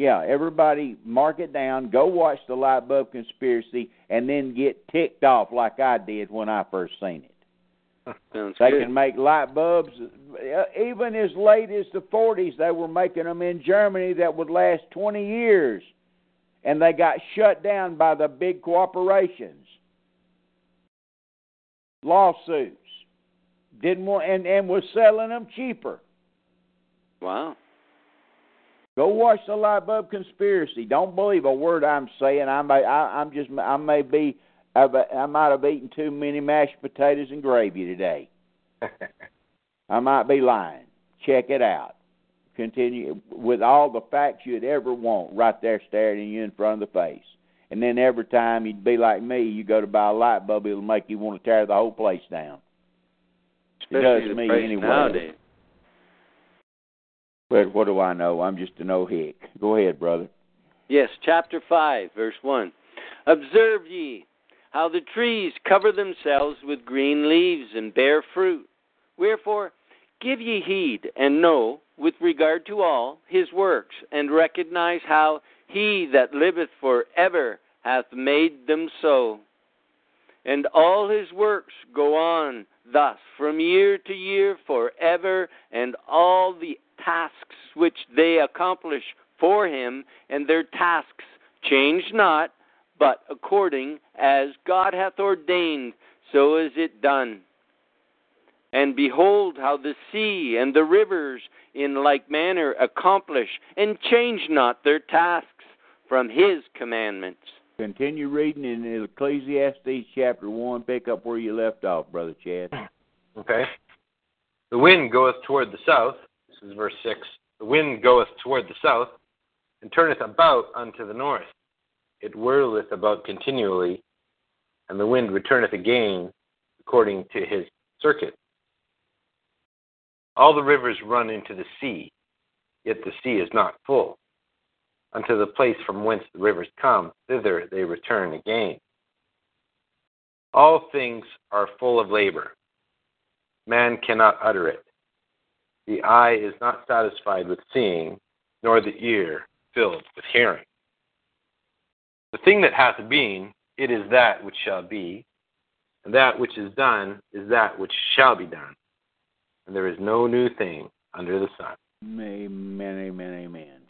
Yeah, everybody mark it down, go watch the light bulb conspiracy, and then get ticked off like I did when I first seen it. Sounds They good. can make light bulbs uh, even as late as the 40s. They were making them in Germany that would last 20 years, and they got shut down by the big corporations. Lawsuits didn't want and and was selling them cheaper. Wow. Go watch the light bulb conspiracy. Don't believe a word I'm saying. I may I, I'm just I may be I, I might have eaten too many mashed potatoes and gravy today. *laughs* I might be lying. Check it out. Continue with all the facts you'd ever want right there staring you in front of the face. And then every time you'd be like me, you go to buy a light bulb, it'll make you want to tear the whole place down. It Especially does the me anyway. nowadays. But what do I know? I'm just an old hick. Go ahead, brother. Yes, chapter 5, verse 1. Observe ye how the trees cover themselves with green leaves and bear fruit. Wherefore, give ye heed, and know, with regard to all, his works, and recognize how he that liveth for ever hath made them so. And all his works go on thus from year to year forever, and all the tasks which they accomplish for him, and their tasks change not, but according as God hath ordained, so is it done. And behold how the sea and the rivers in like manner accomplish and change not their tasks from his commandments. Continue reading in Ecclesiastes chapter 1. Pick up where you left off, Brother Chad. Okay. The wind goeth toward the south. Is verse 6. The wind goeth toward the south, and turneth about unto the north. It whirleth about continually, and the wind returneth again according to his circuit. All the rivers run into the sea, yet the sea is not full. Unto the place from whence the rivers come, thither they return again. All things are full of labor. Man cannot utter it. The eye is not satisfied with seeing, nor the ear filled with hearing. The thing that hath been, it is that which shall be, and that which is done is that which shall be done. And there is no new thing under the sun. Amen, amen, amen.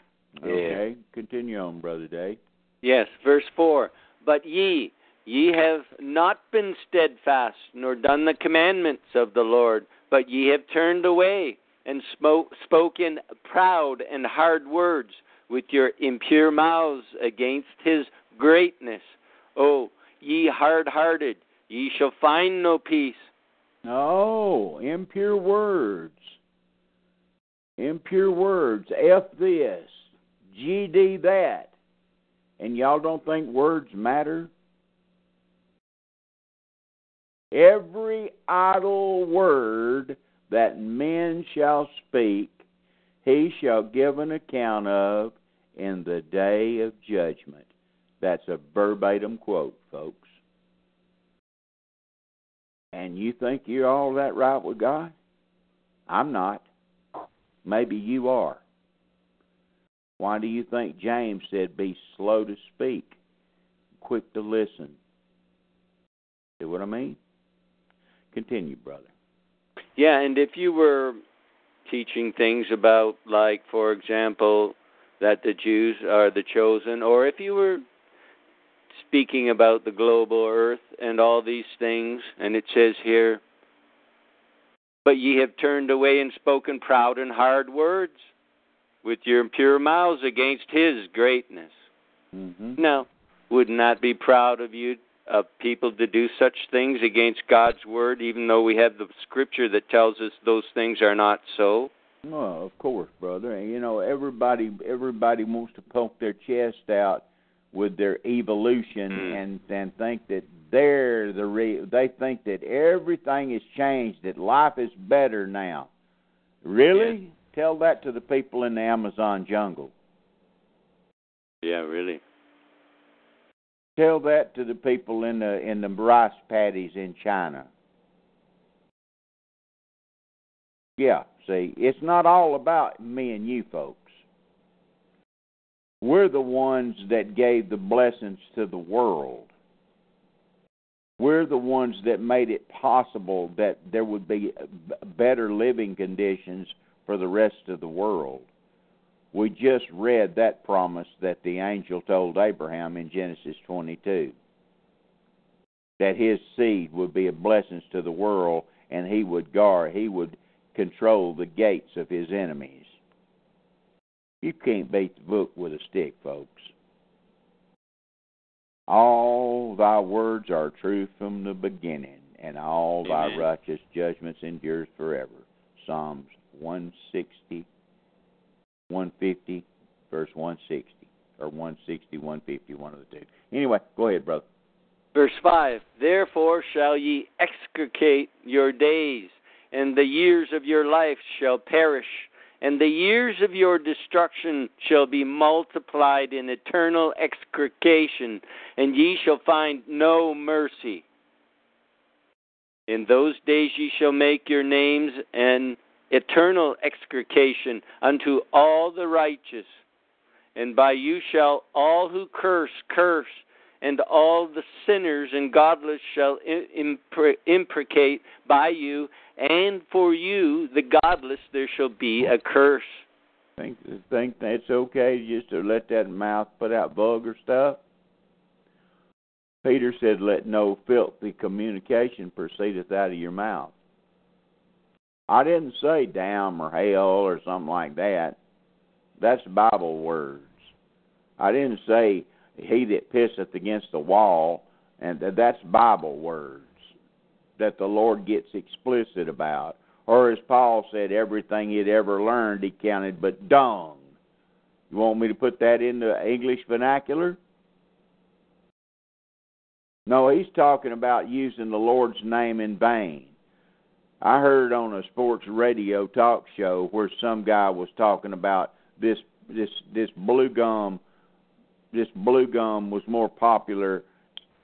Yeah. Okay, continue on, Brother Dave. Yes, verse 4 But ye, ye have not been steadfast, nor done the commandments of the Lord, but ye have turned away and smoke, spoken proud and hard words with your impure mouths against his greatness. O ye hard hearted, ye shall find no peace. No, impure words. Impure words. F this. GD that. And y'all don't think words matter? Every idle word that men shall speak, he shall give an account of in the day of judgment. That's a verbatim quote, folks. And you think you're all that right with God? I'm not. Maybe you are. Why do you think James said, Be slow to speak, quick to listen? See what I mean? Continue, brother. Yeah, and if you were teaching things about, like, for example, that the Jews are the chosen, or if you were speaking about the global earth and all these things, and it says here, But ye have turned away and spoken proud and hard words with your impure mouths against his greatness. Mm-hmm. Now, wouldn't that be proud of you, of people to do such things against God's word, even though we have the scripture that tells us those things are not so? Well, of course, brother. And, you know, everybody everybody wants to poke their chest out with their evolution Mm. and and think that they're the re- they think that everything has changed, that life is better now. Really? Tell that to the people in the Amazon jungle. Yeah, really. Tell that to the people in the in the rice paddies in China. Yeah, see, it's not all about me and you folks. We're the ones that gave the blessings to the world. We're the ones that made it possible that there would be better living conditions for the rest of the world. We just read that promise that the angel told Abraham in Genesis 22 that his seed would be a blessing to the world and he would guard, he would control the gates of his enemies. You can't beat the book with a stick, folks. All thy words are true from the beginning, and all thy righteous judgments endures forever. Psalms 160, 150, verse 160, or 160, 150, one of the two. Anyway, go ahead, brother. Verse 5 Therefore shall ye execrate your days, and the years of your life shall perish, and the years of your destruction shall be multiplied in eternal execration, and ye shall find no mercy. In those days ye shall make your names an eternal execration unto all the righteous, and by you shall all who curse curse, and all the sinners and godless shall imprecate by you, and for you, the godless, there shall be a curse. Think think that's okay just to let that mouth put out vulgar stuff? Peter said, Let no filthy communication proceedeth out of your mouth. I didn't say damn or hell or something like that. That's Bible words. I didn't say he that pisseth against the wall, and that's Bible words that the Lord gets explicit about. Or as Paul said, everything he'd ever learned he counted but dung. You want me to put that into English vernacular? No, he's talking about using the Lord's name in vain. I heard on a sports radio talk show where some guy was talking about this this this blue gum this blue gum was more popular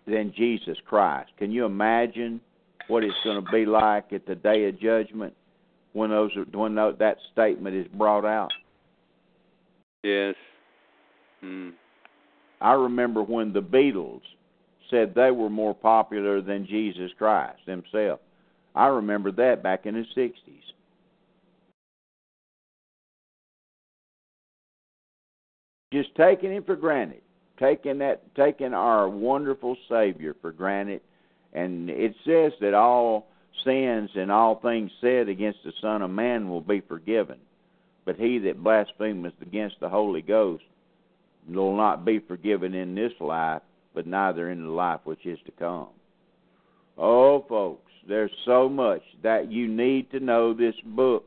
than Jesus Christ. Can you imagine what it's going to be like at the day of judgment when those when that statement is brought out? Yes. Hmm. I remember when the Beatles said they were more popular than Jesus Christ himself. I remember that back in the 60s. Just taking him for granted, taking that taking our wonderful savior for granted and it says that all sins and all things said against the son of man will be forgiven. But he that blasphemeth against the Holy Ghost will not be forgiven in this life, but neither in the life which is to come. Oh, folks, there's so much that you need to know this book.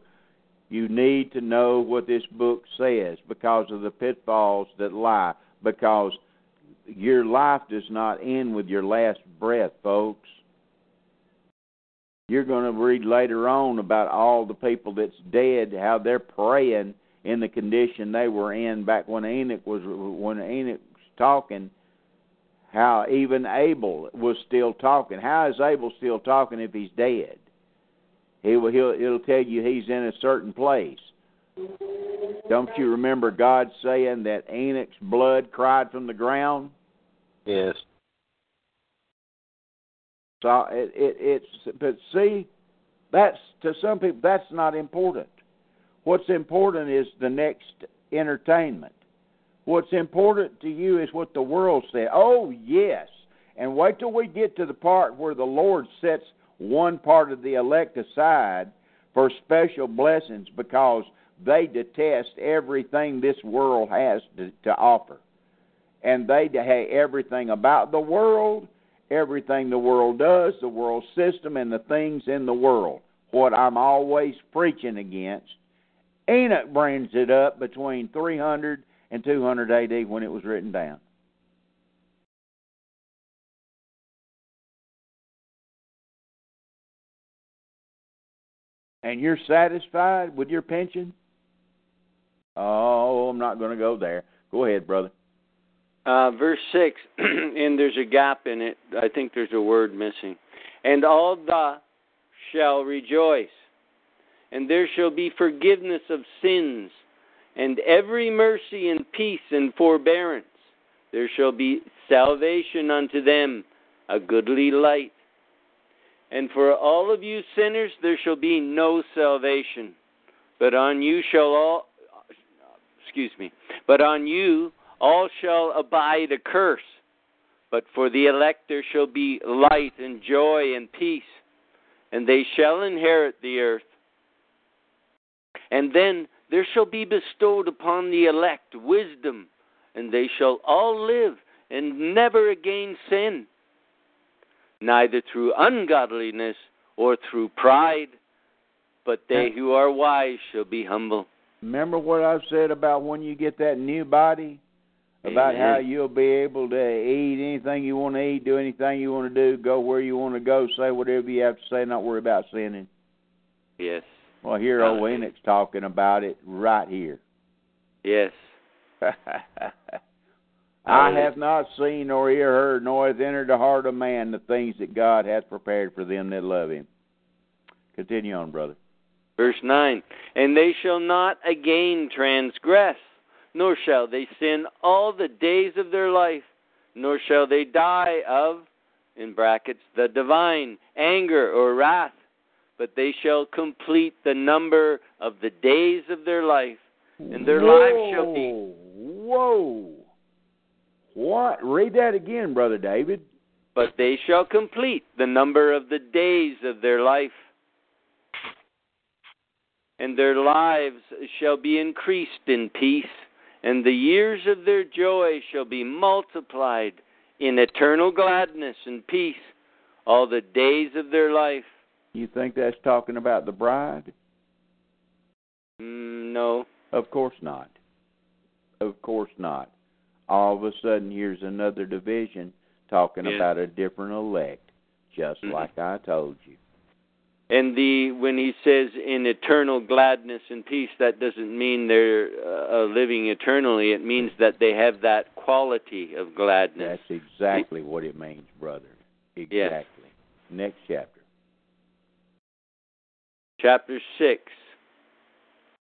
You need to know what this book says because of the pitfalls that lie. Because your life does not end with your last breath, folks. You're going to read later on about all the people that's dead, how they're praying in the condition they were in back when Enoch was when Enoch was talking how even Abel was still talking. How is Abel still talking if he's dead? He will he'll it'll tell you he's in a certain place. Don't you remember God saying that Enoch's blood cried from the ground? Yes. So it, it it's but see, that's to some people that's not important. What's important is the next entertainment. What's important to you is what the world said. Oh, yes. And wait till we get to the part where the Lord sets one part of the elect aside for special blessings because they detest everything this world has to, to offer. And they hate everything about the world, everything the world does, the world system, and the things in the world. What I'm always preaching against. Enoch brings it up between 300 and 200 AD when it was written down. And you're satisfied with your pension? Oh, I'm not going to go there. Go ahead, brother. Uh, verse 6, *clears throat* and there's a gap in it. I think there's a word missing. And all the shall rejoice, and there shall be forgiveness of sins and every mercy and peace and forbearance. There shall be salvation unto them, a goodly light. And for all of you sinners there shall be no salvation, but on you shall all excuse me, but on you all shall abide a curse. But for the elect there shall be light and joy and peace, and they shall inherit the earth. And then there shall be bestowed upon the elect wisdom, and they shall all live and never again sin, neither through ungodliness or through pride, but they who are wise shall be humble. Remember what I've said about when you get that new body? About Amen. how you'll be able to eat anything you want to eat, do anything you want to do, go where you want to go, say whatever you have to say, not worry about sinning. Yes. Well, here old uh, Enoch's talking about it right here. Yes. *laughs* I uh, have not seen nor ear heard nor hath entered the heart of man the things that God hath prepared for them that love him. Continue on, brother. Verse 9 And they shall not again transgress, nor shall they sin all the days of their life, nor shall they die of, in brackets, the divine anger or wrath, but they shall complete the number of the days of their life, and their Whoa. lives shall be. Whoa. What? Read that again, brother David. but they shall complete the number of the days of their life. And their lives shall be increased in peace, and the years of their joy shall be multiplied in eternal gladness and peace all the days of their life. You think that's talking about the bride? Mm, no. Of course not. Of course not. All of a sudden, here's another division talking Yeah. about a different elect, just Mhm. like I told you. And the when he says in eternal gladness and peace, that doesn't mean they're uh, living eternally. It means that they have that quality of gladness. That's exactly what it means, brother. Exactly. Next chapter. Chapter 6,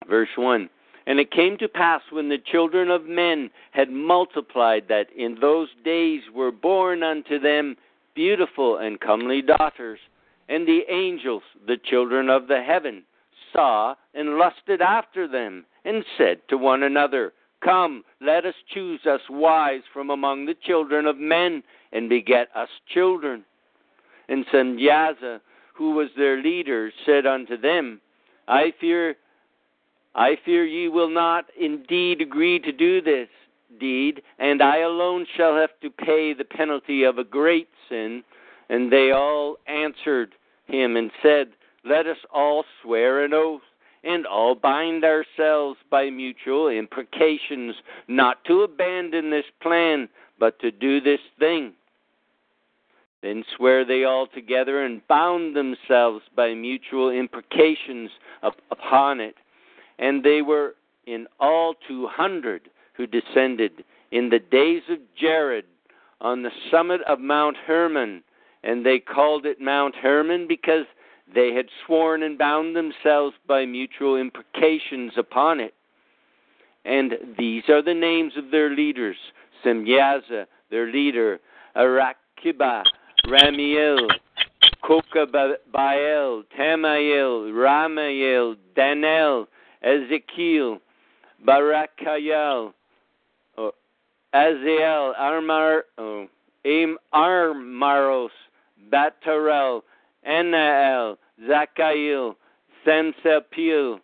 verse 1. And it came to pass when the children of men had multiplied that in those days were born unto them beautiful and comely daughters. And the angels, the children of the heaven, saw and lusted after them, and said to one another, Come, let us choose us wives from among the children of men, and beget us children. And Sanyaza, who was their leader, said unto them, I fear I fear ye will not indeed agree to do this deed, and I alone shall have to pay the penalty of a great sin. And they all answered him and said, Let us all swear an oath, and all bind ourselves by mutual imprecations, not to abandon this plan, but to do this thing. Then swear they all together and bound themselves by mutual imprecations up upon it. And they were in all two hundred who descended in the days of Jared on the summit of Mount Hermon. And they called it Mount Hermon because they had sworn and bound themselves by mutual imprecations upon it. And these are the names of their leaders Semyaza, their leader, Arakiba, Ramiel, Kokabael, Tamael, Ramael, Danel, Ezekiel, Barakayel, uh, oh, Azael, Armar, oh, Armaros, Batarel, Anael, Zakael, Samsapil,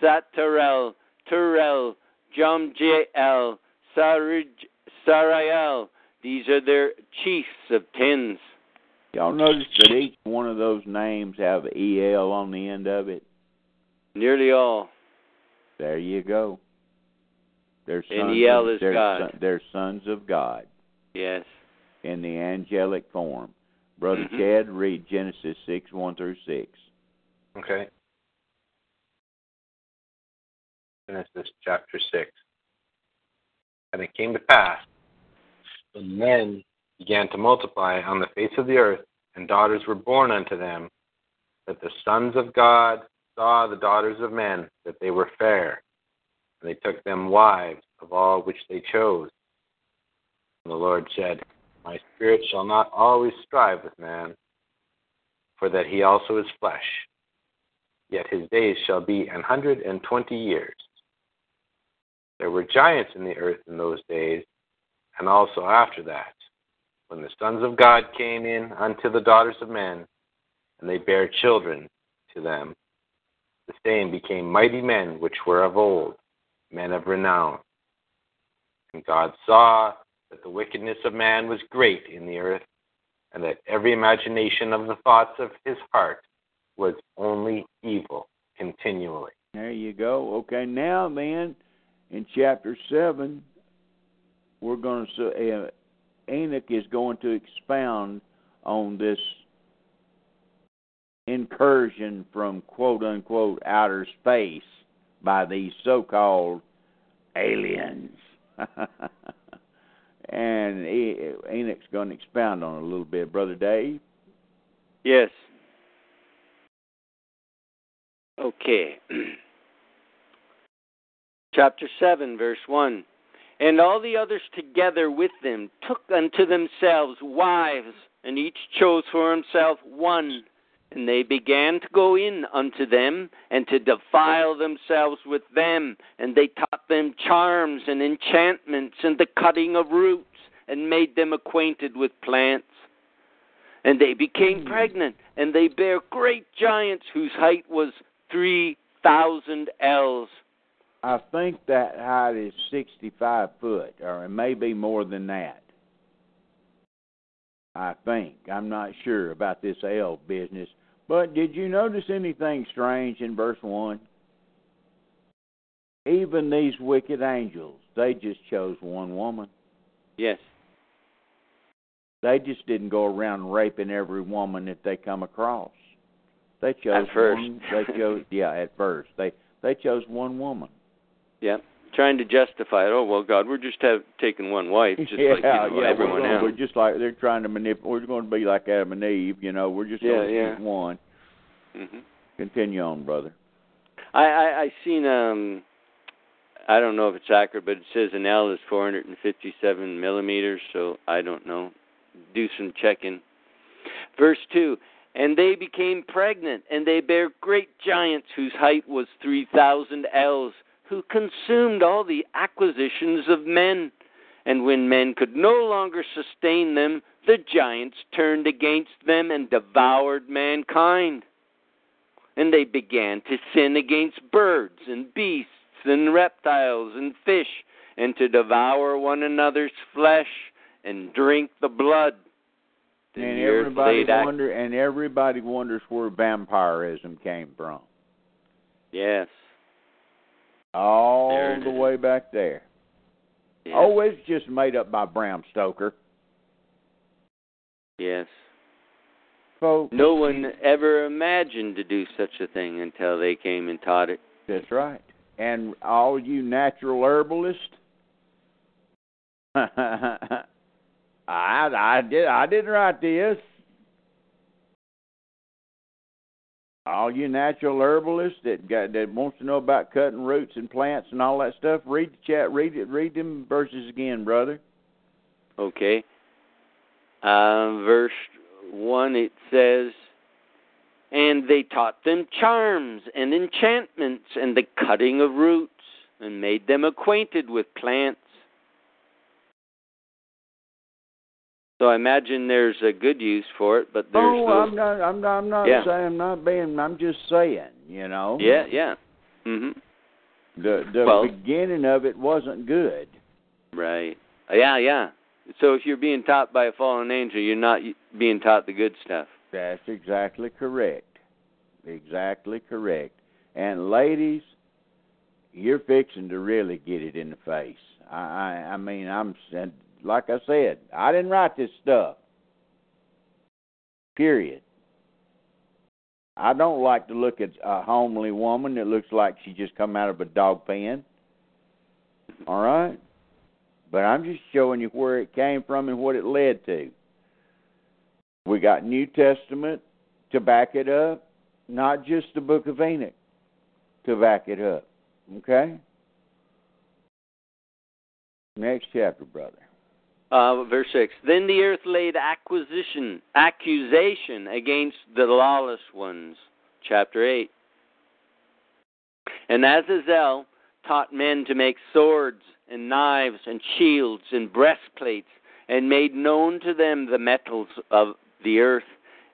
Satarel, Turel, Jomjael, Sarij, Sarael. These are their chiefs of tens. Y'all notice that each one of those names have EL on the end of it? Nearly all. There you go. They're And sons EL of, is they're, God. son- they're sons of God Yes. in the angelic form. Brother Mhm. Chad, read Genesis 6, 1 through 6. Okay. Genesis chapter 6. And it came to pass, when men began to multiply on the face of the earth, and daughters were born unto them, that the sons of God saw the daughters of men, that they were fair, and they took them wives of all which they chose. And the Lord said, My spirit shall not always strive with man, for that he also is flesh yet his days shall be an hundred and twenty years. There were giants in the earth in those days, and also after that, when the sons of God came in unto the daughters of men, and they bare children to them. The same became mighty men which were of old, men of renown. And God saw that the wickedness of man was great in the earth, and that every imagination of the thoughts of his heart was only evil continually. There you go. Okay, now then, in chapter 7, we're going to, Enoch is going to expound on this incursion from quote unquote outer space by these so called aliens. *laughs* and Enoch's going to expound on it a little bit, Brother Dave. Yes. Okay. *clears throat* Chapter 7, verse 1. And all the others together with them took unto themselves wives, and each chose for himself one. And they began to go in unto them, and to defile themselves with them. And they taught them charms and enchantments, and the cutting of roots, and made them acquainted with plants. And they became Hmm. pregnant, and they bare great giants whose height was 3,000 ells. I think that height is 65 foot, or it may be more than that. I think. I'm not sure about this L business. But did you notice anything strange in verse 1? Even these wicked angels, they just chose one woman. Yes. They just didn't go around raping every woman that they come across. They chose first. one. They chose yeah, at first. They they chose one woman. Yeah. Trying to justify it. Oh well, God, we're just have taking one wife, just yeah, like you know, yeah, everyone we're, gonna, else. we're just like they're trying to manipulate. We're going to be like Adam and Eve, you know. We're just Yeah, going to yeah. choose one. hmm Continue on, brother. I, I I seen um I don't know if it's accurate, but it says an L is 457 millimeters, so I don't know. Do some checking. Verse two, and they became pregnant, and they bare great giants whose height was 3,000 ells, who consumed all the acquisitions of men. And when men could no longer sustain them, the giants turned against them and devoured mankind and they began to sin against birds and beasts and reptiles and fish, and to devour one another's flesh and drink the blood. The and everybody wonder and everybody wonders where vampirism came from. Yes. All the is. way back there. yes. Oh, it's just made up by Bram Stoker. Yes. Folks, No one ever imagined to do such a thing until they came and taught it. That's right. And all you natural herbalists, *laughs* I I did I didn't write this. All you natural herbalists that got that wants to know about cutting roots and plants and all that stuff, read the chat, read it, read them verses again, brother. Okay. Uh, verse 1 it says, And they taught them charms and enchantments and the cutting of roots, and made them acquainted with plants. So I imagine there's a good use for it, but there's oh, those. I'm not I'm not I'm not Yeah. saying I'm not being I'm just saying, you know. Yeah, yeah. Mhm. The the Well- beginning of it wasn't good. Right. Yeah, yeah. So if you're being taught by a fallen angel, you're not being taught the good stuff. That's exactly correct. Exactly correct. And ladies, you're fixing to really get it in the face. I I, I mean, I'm like I said, I didn't write this stuff. Period. I don't like to look at a homely woman that looks like she just come out of a dog pen. All right? But I'm just showing you where it came from and what it led to. We got New Testament to back it up, not just the book of Enoch to back it up. Okay? Next chapter, brother. Uh, verse 6 Then the earth laid acquisition, accusation against the lawless ones. Chapter 8. And Azazel taught men to make swords and knives and shields and breastplates, and made known to them the metals of the earth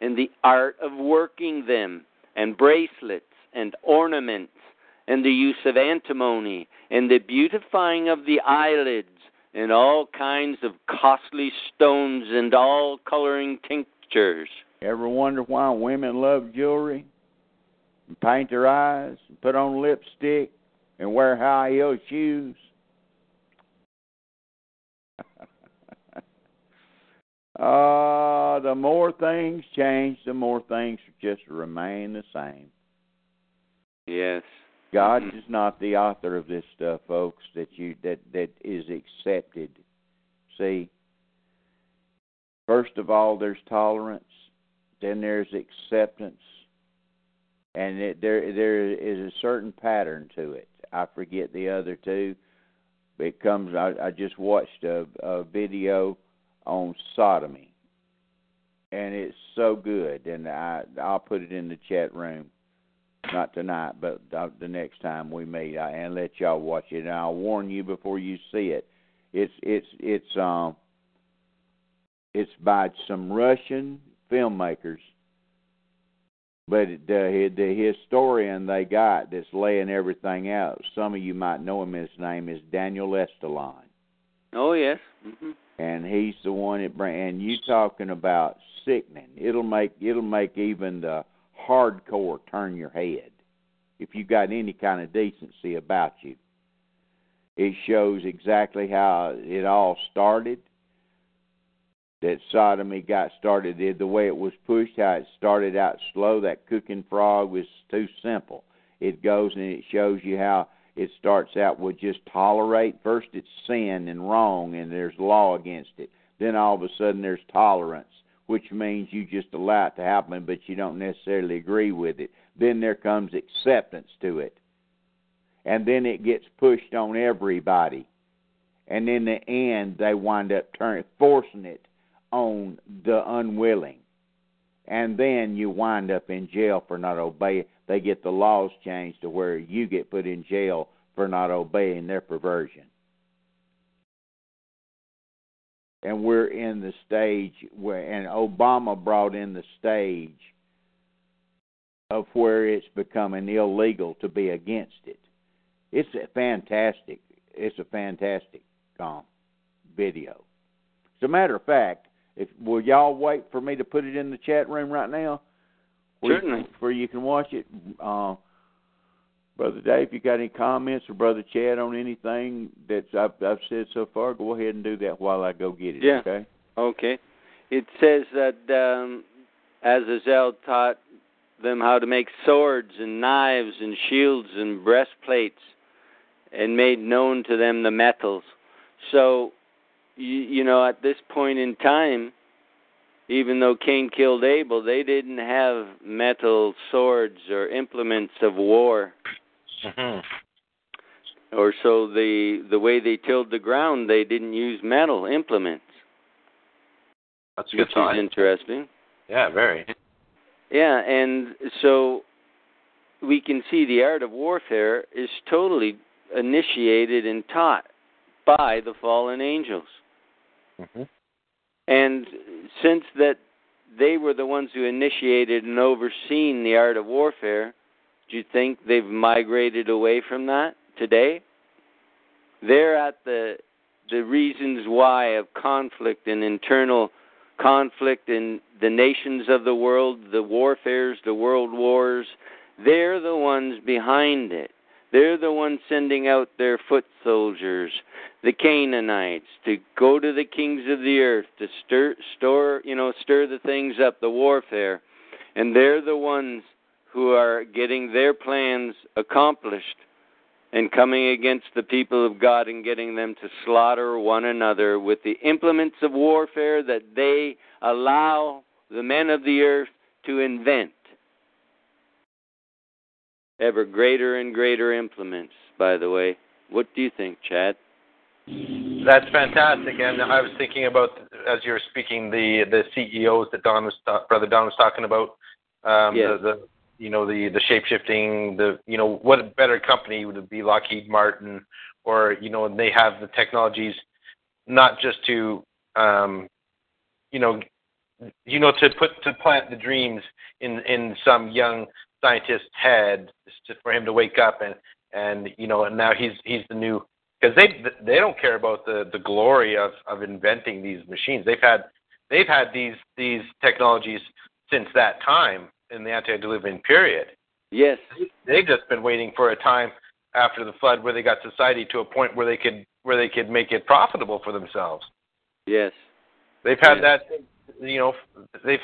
and the art of working them, and bracelets and ornaments, and the use of antimony, and the beautifying of the eyelids, and all kinds of costly stones and all coloring tinctures. Ever wonder why women love jewelry? And paint their eyes, and put on lipstick, and wear high heel shoes? uh, *laughs* the more things change, the more things just remain the same. Yes. God Mhm. is not the author of this stuff, folks. That you that that is accepted. See, first of all, there's tolerance. Then there's acceptance, and it, there there is a certain pattern to it. I forget the other two. It comes. I, I just watched a, a video on sodomy, and it's so good. And I I'll put it in the chat room not tonight, but the next time we meet, I, and let y'all watch it. And I'll warn you before you see it. It's it's it's um it's by some Russian filmmakers, but the the historian they got that's laying everything out. Some of you might know him. His name is Daniel Estulin. Oh yes. hmm and he's the one that bring. And you talking about sickening? It'll make it'll make even the hardcore turn your head if you got any kind of decency about you. It shows exactly how it all started. That sodomy got started the way it was pushed, how it started out slow. That cooking frog was too simple. It goes and it shows you how it starts out with just tolerate. First, it's sin and wrong, and there's law against it. Then all of a sudden, there's tolerance, which means you just allow it to happen, but you don't necessarily agree with it. Then there comes acceptance to it, and then it gets pushed on everybody. And in the end, they wind up turning forcing it on the unwilling and then you wind up in jail for not obeying. They get the laws changed to where you get put in jail for not obeying their perversion. And we're in the stage where, and Obama brought in the stage of where it's becoming illegal to be against it. It's a fantastic. It's a fantastic um, video. As a matter of fact, if will y'all wait for me to put it in the chat room right now? Certainly. Where you can watch it. Uh, Brother Dave, if you got any comments or Brother Chad on anything that I've, I've said so far? Go ahead and do that while I go get it. Yeah. Okay. Okay. It says that um, Azazel taught them how to make swords and knives and shields and breastplates, and made known to them the metals. So you, you know, at this point in time, even though Cain killed Abel, they didn't have metal swords or implements of war. Mm-hmm. Or so the the way they tilled the ground, they didn't use metal implements. That's a good which sign. is interesting. Yeah, very. Yeah, and so we can see the art of warfare is totally initiated and taught by the fallen angels. Mm-hmm. And since that they were the ones who initiated and overseen the art of warfare, do you think they've migrated away from that today? They're at the the reasons why of conflict and internal conflict in the nations of the world, the warfares, the world wars. They're the ones behind it. They're the ones sending out their foot soldiers, the Canaanites, to go to the kings of the earth to stir, store, you know, stir the things up, the warfare, and they're the ones who are getting their plans accomplished and coming against the people of God and getting them to slaughter one another with the implements of warfare that they allow the men of the earth to invent ever greater and greater implements, by the way. What do you think, Chad? That's fantastic, and I was thinking about as you were speaking the the CEOs that Don was brother Don was talking about. Um, yes. the, the you know the the shape shifting the you know what better company would it be Lockheed Martin? Or you know they have the technologies not just to um, you know you know to put to plant the dreams in in some young scientist's head just for him to wake up and and you know and now he's he's the new because they they don't care about the the glory of of inventing these machines. They've had they've had these these technologies since that time in the antediluvian period. Yes. They've just been waiting for a time after the flood where they got society to a point where they could where they could make it profitable for themselves. Yes. They've had yes. that you know they've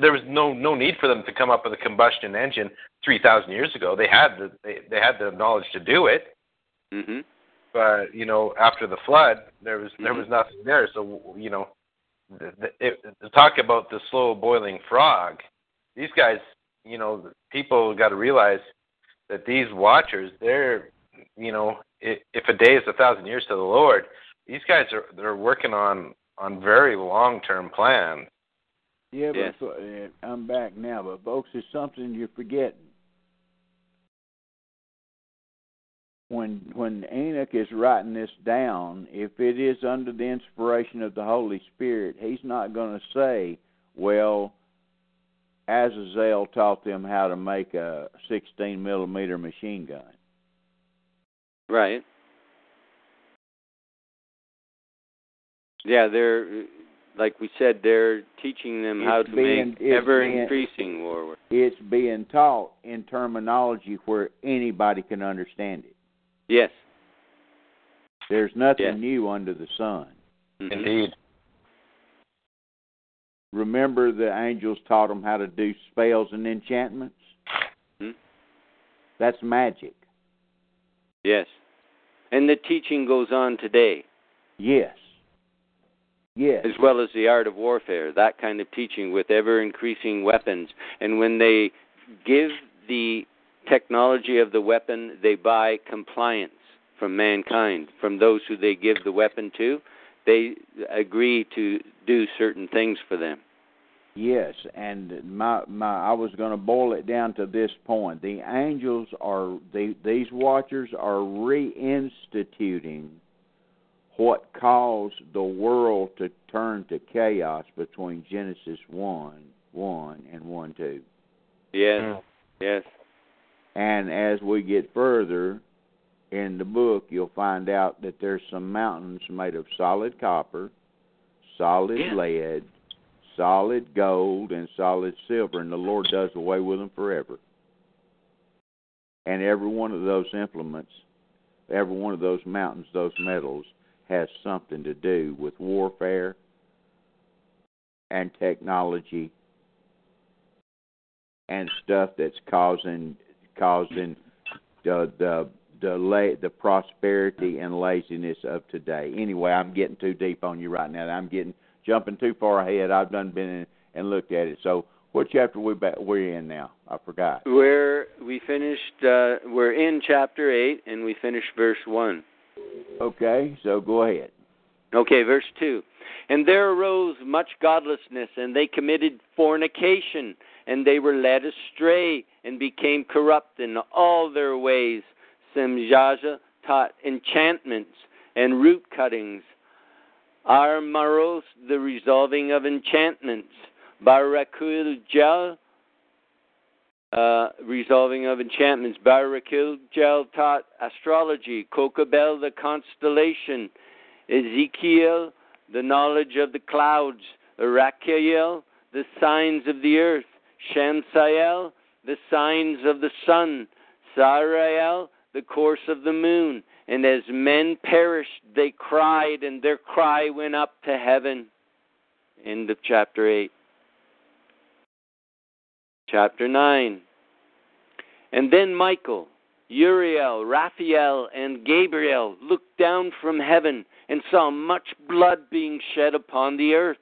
there was no no need for them to come up with a combustion engine 3000 years ago. They had the they, they had the knowledge to do it. Mhm but you know after the flood there was mm-hmm. there was nothing there. So you know the, the, it, to talk about the slow boiling frog these guys you know people got to realize that these watchers they're you know if, if a day is a thousand years to the lord these guys are they're working on on very long term plans yeah, Yes. but uh, I'm back now. But folks, there's something you're forgetting. When when Enoch is writing this down, if it is under the inspiration of the Holy Spirit, he's not going to say Well, Azazel taught them how to make a 16 millimeter machine gun. Right. Yeah, they're like we said, they're teaching them It's how to being- make ever being- increasing war. It's being taught in terminology where anybody can understand it. Yes. There's nothing Yeah. new under the sun. Indeed. Remember, the angels taught them how to do spells and enchantments. Hmm. That's magic. Yes. And the teaching goes on today, Yes. Yes. as well as the art of warfare, that kind of teaching with ever increasing weapons. And when they give the technology of the weapon, they buy compliance from mankind, from those who they give the weapon to. They agree to do certain things for them. Yes, and my my I was going to boil it down to this point. The angels are the these watchers are reinstituting what caused the world to turn to chaos between Genesis 1 1 and 1 2. Yes. Mm. Yes. And as we get further in the book, you'll find out that there's some mountains made of solid copper, solid Yeah. lead, solid gold, and solid silver, and the Lord does away with them forever. And every one of those implements, every one of those mountains, those metals, has something to do with warfare and technology and stuff that's causing causing the the the la- the prosperity and laziness of today. Anyway, I'm getting too deep on you right now. I'm getting jumping too far ahead. I've done been in and looked at it. So, what chapter we back, we're in now? I forgot. Where we finished, uh, we're in chapter 8, and we finished verse 1. Okay, so go ahead. Okay, verse 2. And there arose much godlessness, and they committed fornication, and they were led astray, and became corrupt in all their ways. Semjaja taught enchantments and root cuttings. Armaros, the resolving of enchantments. Barakul uh, resolving of enchantments. Barakil taught astrology. Kokabel, the constellation. Ezekiel, the knowledge of the clouds. Arakiel, the signs of the earth. Shamsael, the signs of the sun. Sarael, the course of the moon. And as men perished, they cried, and their cry went up to heaven. End of chapter 8. Chapter 9. And then Michael, Uriel, Raphael, and Gabriel looked down from heaven and saw much blood being shed upon the earth,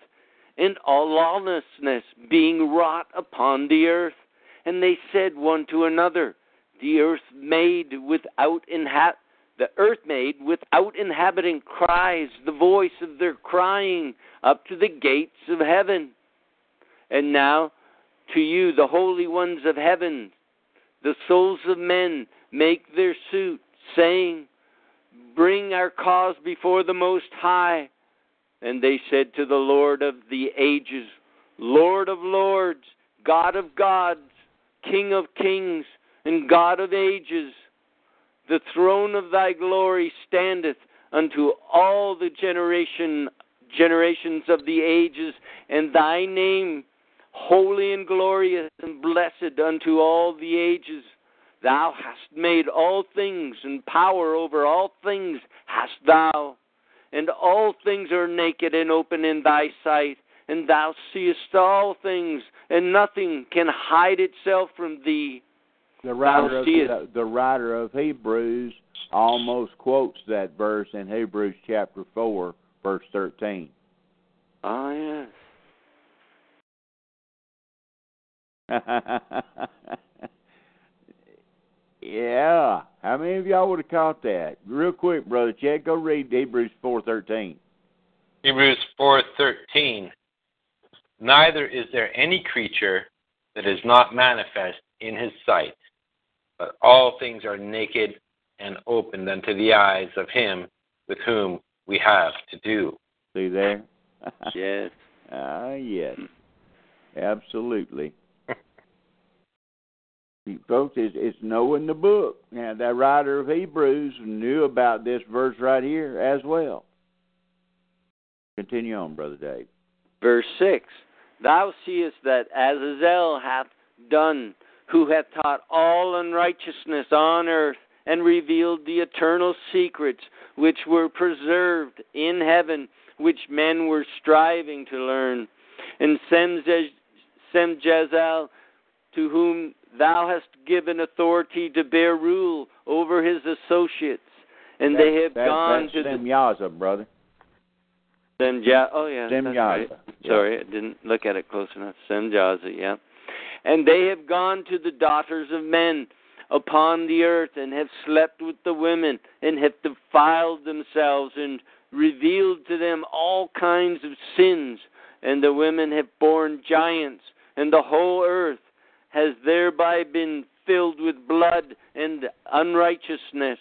and all lawlessness being wrought upon the earth. And they said one to another, The earth made without inhab the earth made without inhabitant cries the voice of their crying up to the gates of heaven. And now to you, the holy ones of heaven, the souls of men make their suit, saying, Bring our cause before the Most High. And they said to the Lord of the ages, Lord of lords, God of gods, King of kings, and God of ages, the throne of thy glory standeth unto all the generation generations of the ages, and thy name holy and glorious and blessed unto all the ages. Thou hast made all things, and power over all things hast thou. And all things are naked and open in thy sight, and thou seest all things, and nothing can hide itself from thee. The writer of the, the writer of Hebrews almost quotes that verse in Hebrews chapter four, verse thirteen. Ah, yes. *laughs* yeah. How many of y'all would have caught that? Real quick, brother Chad, go read Hebrews four thirteen. Hebrews 4:13 Neither is there any creature that is not manifest in his sight but all things are naked and opened unto the eyes of him with whom we have to do. See there? *laughs* Yes. Ah, yes. Absolutely. *laughs* Folks, it's, it's knowing the book. Now, that writer of Hebrews knew about this verse right here as well. Continue on, Brother Dave. Verse 6 Thou seest that Azazel hath done, who hath taught all unrighteousness on earth, and revealed the eternal secrets which were preserved in heaven, which men were striving to learn. And Semjazel, to whom thou hast given authority to bear rule over his associates, and that, they have that, gone to the Semyaza, brother. Semja. Oh yeah, that's Semyaza. right. Yeah. Sorry, I didn't look at it close enough. Semjaza. Yeah. And they have gone to the daughters of men upon the earth, and have slept with the women, and have defiled themselves, and revealed to them all kinds of sins. And the women have borne giants, and the whole earth has thereby been filled with blood and unrighteousness.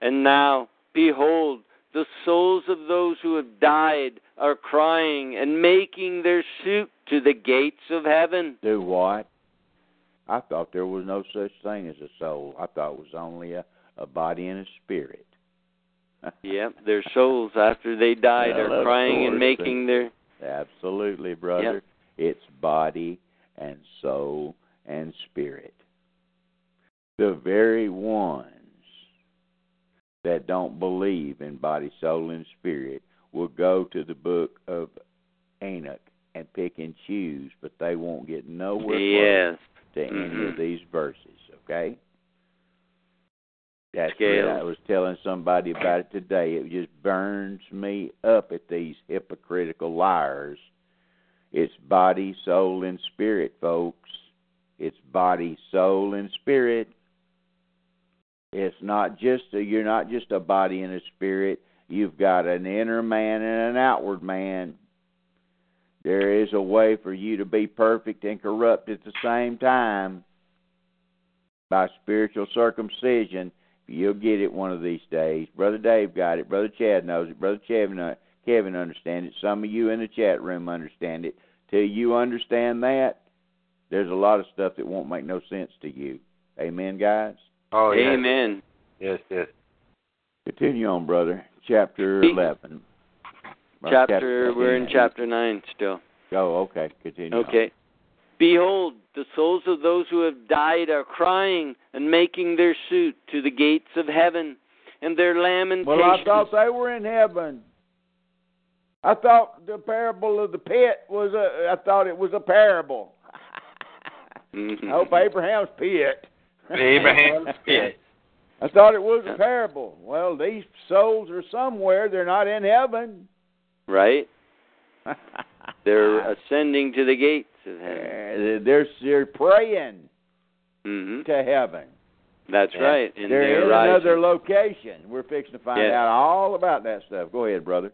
And now, behold, the souls of those who have died are crying and making their suit to the gates of heaven. Do what? I thought there was no such thing as a soul. I thought it was only a, a body and a spirit. *laughs* Yep, their souls after they died Well, are crying and making their Absolutely, brother. It's body and soul and spirit. The very ones that don't believe in body, soul, and spirit will go to the book of Enoch and pick and choose, but they won't get nowhere yes. close to any Mhm. of these verses, okay? That's Scales. what I was telling somebody about it today. It just burns me up at these hypocritical liars. It's body, soul, and spirit, folks. It's body, soul, and spirit. It's not just a, you're not just a body and a spirit. You've got an inner man and an outward man. There is a way for you to be perfect and corrupt at the same time by spiritual circumcision. You'll get it one of these days. Brother Dave got it. Brother Chad knows it. Brother Kevin, uh, Kevin understands it. Some of you in the chat room understand it. Till you understand that, there's a lot of stuff that won't make no sense to you. Amen, guys. Oh, yes. Amen. Yes, yes. Continue on, brother. Chapter eleven. Or Chapter, we're in chapter 9 still. Oh, okay. Continue. on. Okay. Behold, the souls of those who have died are crying and making their suit to the gates of heaven, and their lamentations. Well, I thought they were in heaven. I thought the parable of the pit was a. I thought it was a parable. *laughs* I hope Abraham's pit. Abraham's *laughs* pit. I thought it was a parable. Well, these souls are somewhere. They're not in heaven. Right? *laughs* They're ascending to the gates of heaven. Uh, they're they're praying hmm to heaven. That's And right. And they're they're in rising. another location. We're fixing to find Yes. out all about that stuff. Go ahead, brother.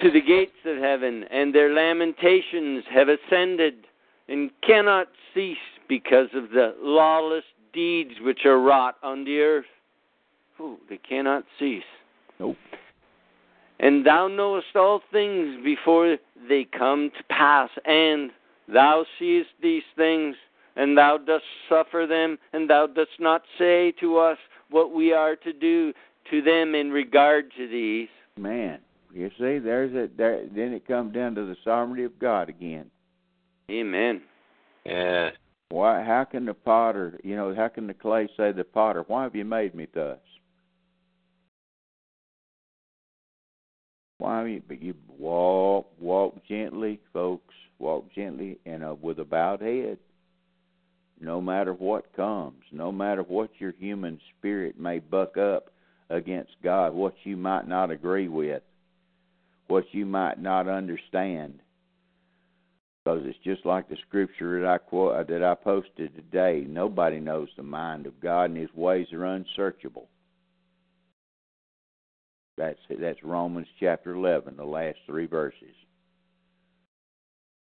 to the gates of heaven, and their lamentations have ascended and cannot cease because of the lawless deeds which are wrought on the earth. Ooh, they cannot cease. Nope. And thou knowest all things before they come to pass, and thou seest these things, and thou dost suffer them, and thou dost not say to us what we are to do to them in regard to these. Man, you see, there's a there. Then it comes down to the sovereignty of God again. Amen. Yes. Why? How can the potter, you know, how can the clay say the potter, "Why have you made me thus"? Why? have you- But you walk, walk gently, folks. Walk gently and uh, with a bowed head. No matter what comes, no matter what your human spirit may buck up against God, what you might not agree with, what you might not understand because it's just like the scripture that I quote uh, that I posted today. Nobody knows the mind of God, and His ways are unsearchable. That's that's Romans chapter eleven, the last three verses.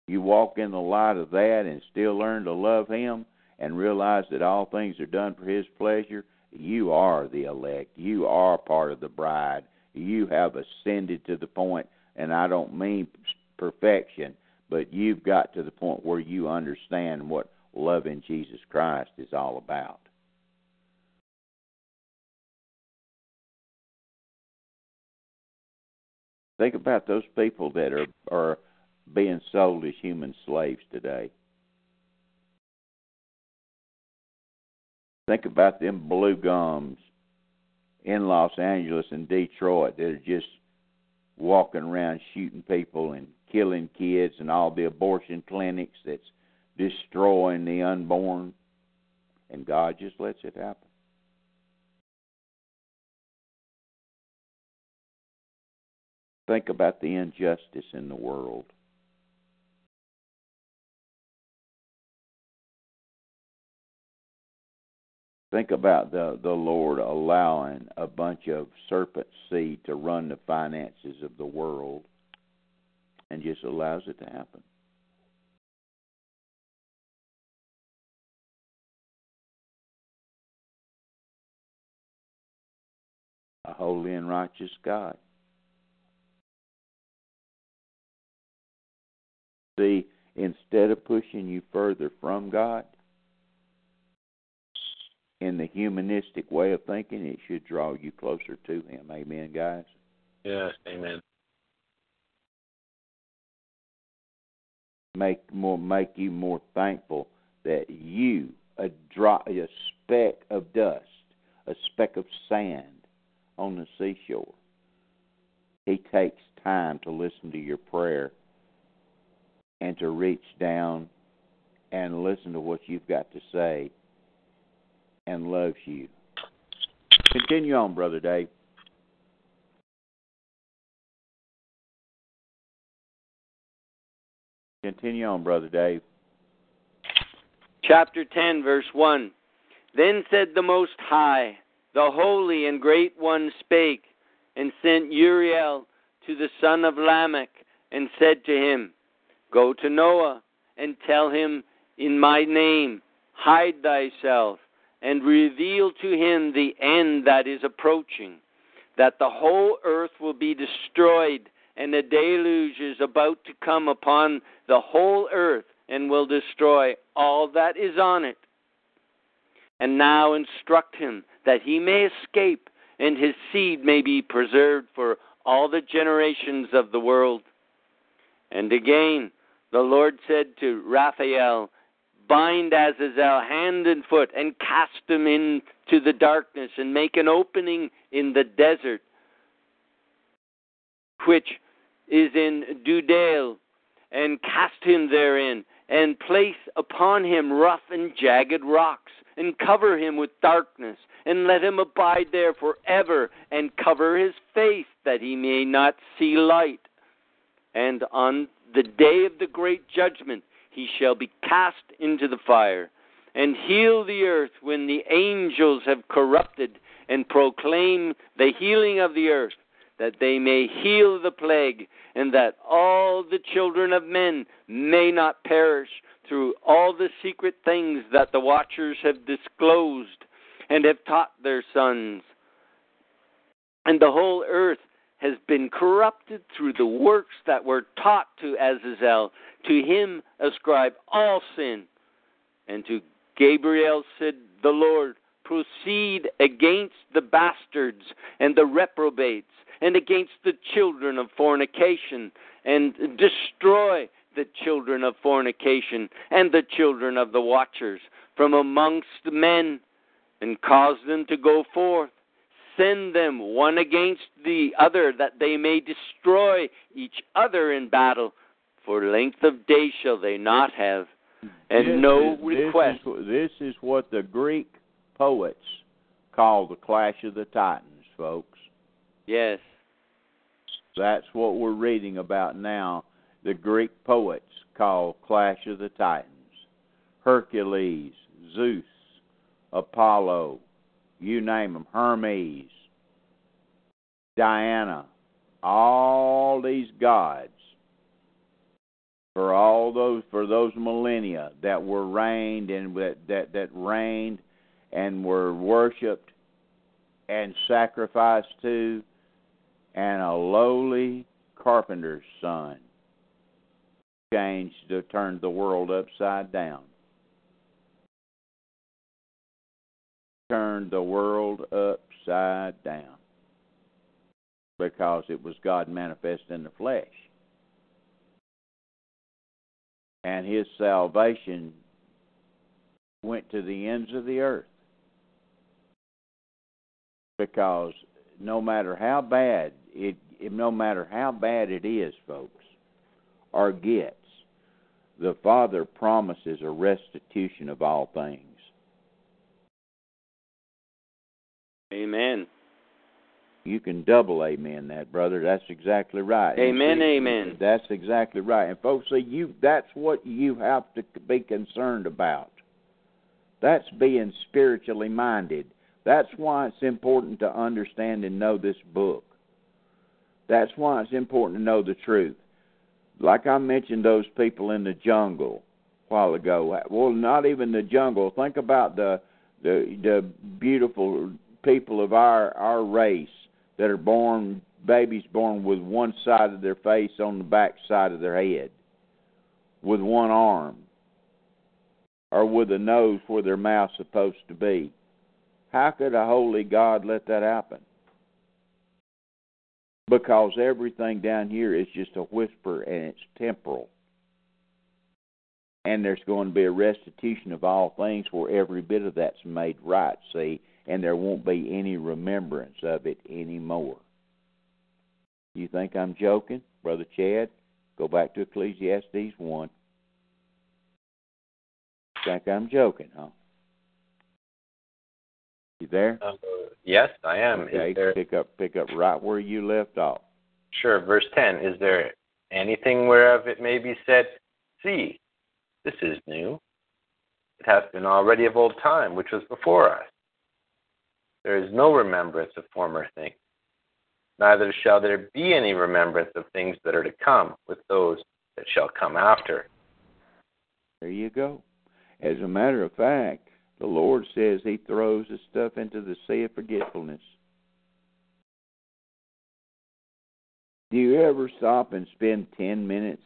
You walk in the light of that and still learn to love Him and realize that all things are done for His pleasure. You are the elect. You are part of the bride. You have ascended to the point, and I don't mean perfection, but you've got to the point where you understand what loving Jesus Christ is all about. Think about those people that are are being sold as human slaves today. Think about them blue gums in Los Angeles and Detroit that are just walking around shooting people and killing kids and all the abortion clinics that's destroying the unborn and God just lets it happen. Think about the injustice in the world. Think about the the Lord allowing a bunch of serpent seed to run the finances of the world and just allows it to happen. A holy and righteous God. See, instead of pushing you further from God, in the humanistic way of thinking, it should draw you closer to Him. Amen, guys. Yes, amen. Make more, make you more thankful that you a drop, a speck of dust, a speck of sand on the seashore. He takes time to listen to your prayer and to reach down and listen to what you've got to say and loves you. Continue on, Brother Dave. Continue on, Brother Dave. Chapter 10, verse 1. Then said the Most High, the Holy and Great One spake, and sent Uriel to the son of Lamech, and said to him, Go to Noah, and tell him in my name, Hide thyself, and reveal to him the end that is approaching, that the whole earth will be destroyed, and the deluge is about to come upon the whole earth, and will destroy all that is on it. And now instruct him that he may escape, and his seed may be preserved for all the generations of the world. And again, the Lord said to Raphael, Bind Azazel hand and foot, and cast him into the darkness, and make an opening in the desert, which is in Dudael, and cast him therein, and place upon him rough and jagged rocks, and cover him with darkness, and let him abide there for ever, and cover his face, that he may not see light. And on the day of the great judgment, he shall be cast into the fire, and heal the earth when the angels have corrupted, and proclaim the healing of the earth, that they may heal the plague, and that all the children of men may not perish through all the secret things that the watchers have disclosed and have taught their sons. And the whole earth has been corrupted through the works that were taught to Azazel. To him ascribe all sin. And to Gabriel said the Lord, Proceed against the bastards and the reprobates, and against the children of fornication, and destroy the children of fornication and the children of the watchers from amongst men, and cause them to go forth send them one against the other, that they may destroy each other in battle. For length of day shall they not have, and this no is, request. This is, this is what the Greek poets call the clash of the titans, folks. Yes. That's what we're reading about now. The Greek poets call clash of the titans. Hercules, Zeus, Apollo, you name them, Hermes, Diana, all these gods for all those for those millennia that were reigned and that that, that reigned and were worshipped and sacrificed to and a lowly carpenter's son changed to turn the world upside down. Turned the world upside down because it was God manifest in the flesh. And his salvation went to the ends of the earth. Because no matter how bad it, no matter how bad it is, folks, or gets, the Father promises a restitution of all things. Amen. You can double amen that, brother. That's exactly right. Amen, amen. That's exactly right. And folks, see, you that's what you have to be concerned about. That's being spiritually minded. That's why it's important to understand and know this book. That's why it's important to know the truth. Like I mentioned those people in the jungle a while ago. Well, not even the jungle. Think about the the the beautiful people of our our race that are born babies born with one side of their face on the back side of their head, with one arm, or with a nose where their mouth's supposed to be. How could a holy God let that happen? Because everything down here is just a whisper and it's temporal. And there's going to be a restitution of all things where every bit of that's made right, see, and there won't be any remembrance of it anymore. You think I'm joking, Brother Chad? Go back to Ecclesiastes 1. Think I'm joking, huh? You there? Uh, yes, I am. Okay, there... pick up pick up right where you left off. Sure. Verse ten. Is there anything whereof it may be said, See, this is new. It hath been already of old time, which was before us. There is no remembrance of former things, neither shall there be any remembrance of things that are to come with those that shall come after. There you go. As a matter of fact, the Lord says He throws the stuff into the sea of forgetfulness. Do you ever stop and spend 10 minutes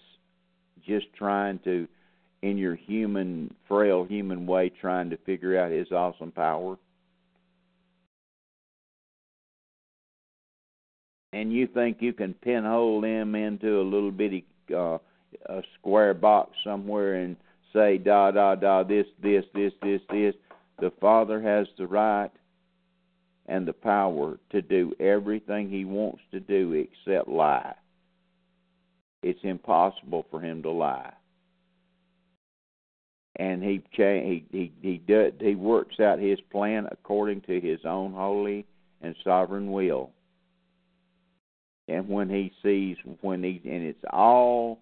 just trying to, in your human, frail human way, trying to figure out His awesome power? And you think you can pinhole them into a little bitty uh, a square box somewhere and say da da da this this this this this the father has the right and the power to do everything he wants to do except lie. It's impossible for him to lie. And he he he he does, he works out his plan according to his own holy and sovereign will. And when he sees when he and it's all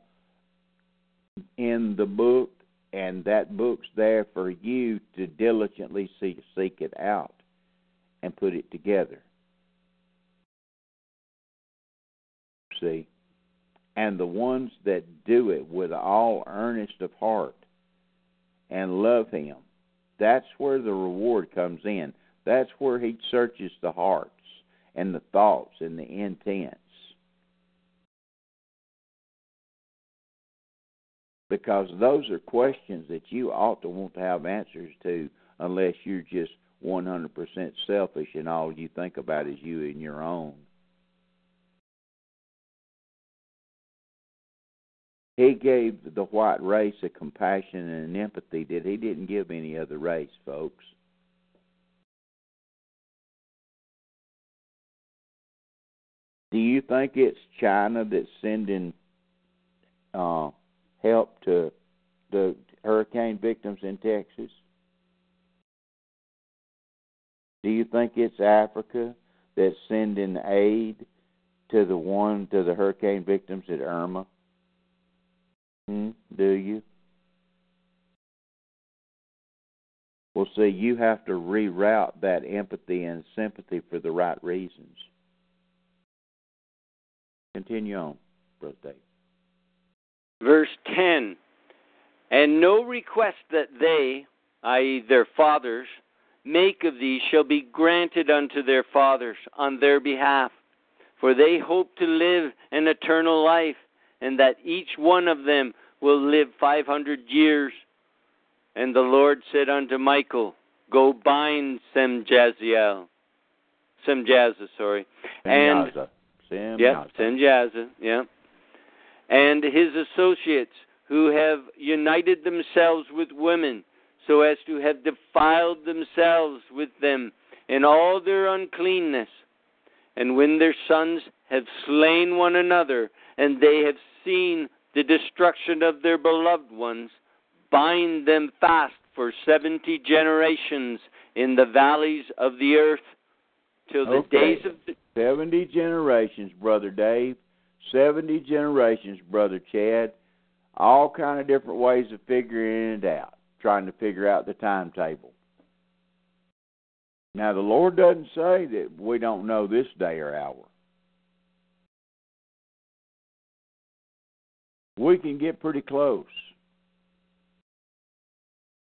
in the book and that book's there for you to diligently seek, seek it out and put it together. See? And the ones that do it with all earnest of heart and love Him, that's where the reward comes in. That's where He searches the hearts and the thoughts and the intents. Because those are questions that you ought to want to have answers to unless you're just 100% selfish and all you think about is you and your own. He gave the white race a compassion and an empathy that he didn't give any other race, folks. Do you think it's China that's sending uh, help to the hurricane victims in Texas? Do you think it's Africa that's sending aid to the one to the hurricane victims at Irma? Hmm? Do you? Well, see, you have to reroute that empathy and sympathy for the right reasons. Continue on, Brother Dave. Verse 10 And no request that they, i.e., their fathers, make of thee shall be granted unto their fathers on their behalf. For they hope to live an eternal life, and that each one of them will live 500 years. And the Lord said unto Michael, Go bind Semjaziel. Semjaza, sorry. And Sim Yep, Semjaza, yeah. And his associates who have united themselves with women so as to have defiled themselves with them in all their uncleanness. And when their sons have slain one another, and they have seen the destruction of their beloved ones, bind them fast for seventy generations in the valleys of the earth till the Okay. days of the, 70 generations, Brother Dave. 70 generations, Brother Chad. All kind of different ways of figuring it out, trying to figure out the timetable. Now, the Lord doesn't say that we don't know this day or hour. We can get pretty close.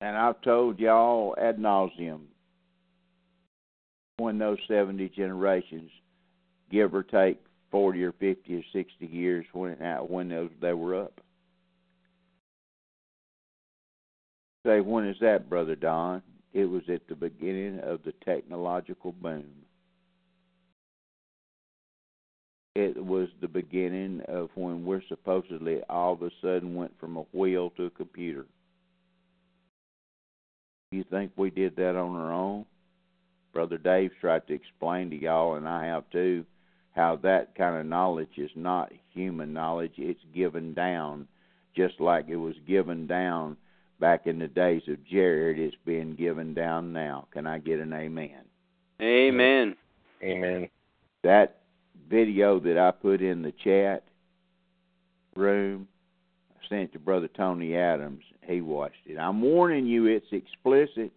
And I've told y'all ad nauseum when those 70 generations give or take 40 or 50 or 60 years when uh, when those they were up. Say, when is that, Brother Don? It was at the beginning of the technological boom. It was the beginning of when we're supposedly all of a sudden went from a wheel to a computer. You think we did that on our own? Brother Dave's tried to explain to y'all, and I have too, how that kind of knowledge is not human knowledge. It's given down, just like it was given down back in the days of Jared. It's being given down now. Can I get an amen? Amen. Amen. That video that I put in the chat room, I sent to Brother Tony Adams. He watched it. I'm warning you, it's explicit.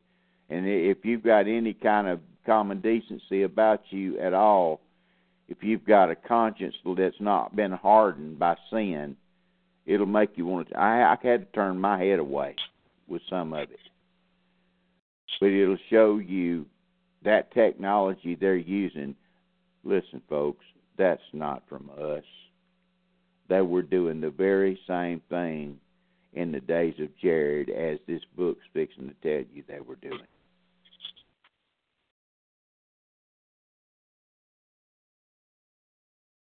And if you've got any kind of common decency about you at all, if you've got a conscience that's not been hardened by sin, it'll make you want to. I, I had to turn my head away with some of it, but it'll show you that technology they're using. Listen, folks, that's not from us. They were doing the very same thing in the days of Jared as this book's fixing to tell you they were doing.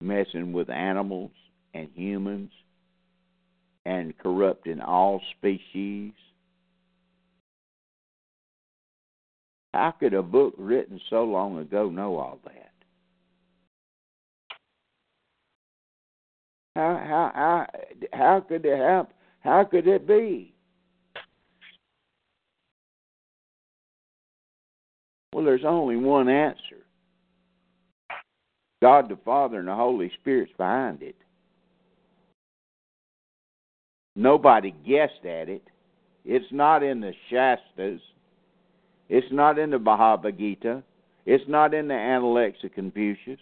Messing with animals and humans and corrupting all species. How could a book written so long ago know all that? How how how how could it happen? How could it be? Well, there's only one answer. God the Father and the Holy Spirit's behind it. Nobody guessed at it. It's not in the Shastras. It's not in the Bhagavad Gita. It's not in the Analects of Confucius.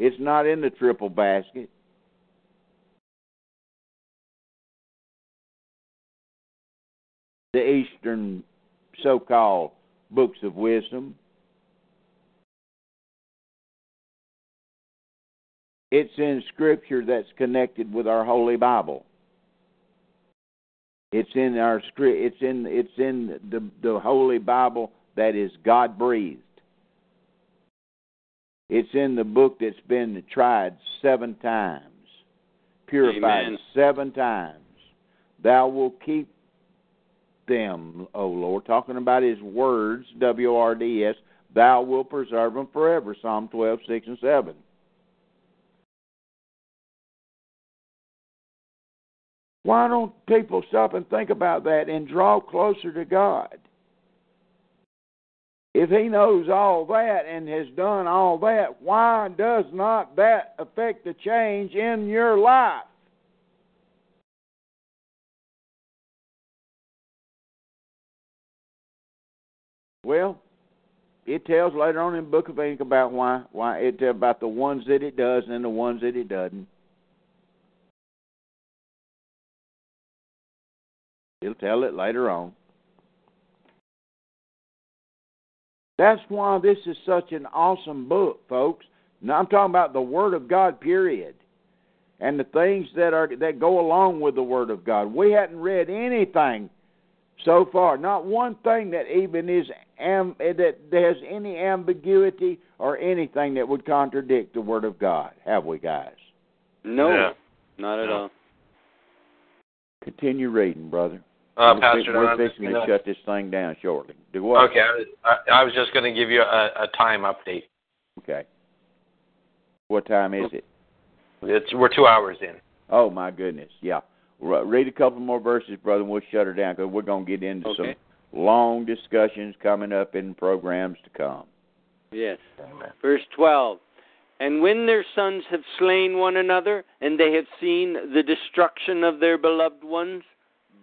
It's not in the Triple Basket. The Eastern so called books of wisdom. It's in Scripture that's connected with our Holy Bible. It's in our script. It's in it's in the the Holy Bible that is God breathed. It's in the book that's been tried seven times, purified Amen. seven times. Thou will keep them, O Lord. Talking about His words, W R D S. Thou will preserve them forever. Psalm twelve, six and seven. Why don't people stop and think about that and draw closer to God? If He knows all that and has done all that, why does not that affect the change in your life? Well, it tells later on in the Book of Enoch about why why it about the ones that it does and the ones that it doesn't. It'll tell it later on. That's why this is such an awesome book, folks. Now I'm talking about the Word of God, period. and the things that are that go along with the Word of God. We hadn't read anything so far, not one thing that even is am, eh, that has any ambiguity or anything that would contradict the Word of God. Have we, guys? No, Yeah. not at No. all. Continue reading, brother. Uh, we're Pastor Don, we're I'm fixing to gonna- shut this thing down shortly. Do what? Okay, I was, I, I was just going to give you a, a time update. Okay. What time is it? It's we're two hours in. Oh my goodness, yeah. Re- Read a couple more verses, brother, and we'll shut her down because we're going to get into Okay. some long discussions coming up in programs to come. Yes. Verse 12. And when their sons have slain one another, and they have seen the destruction of their beloved ones,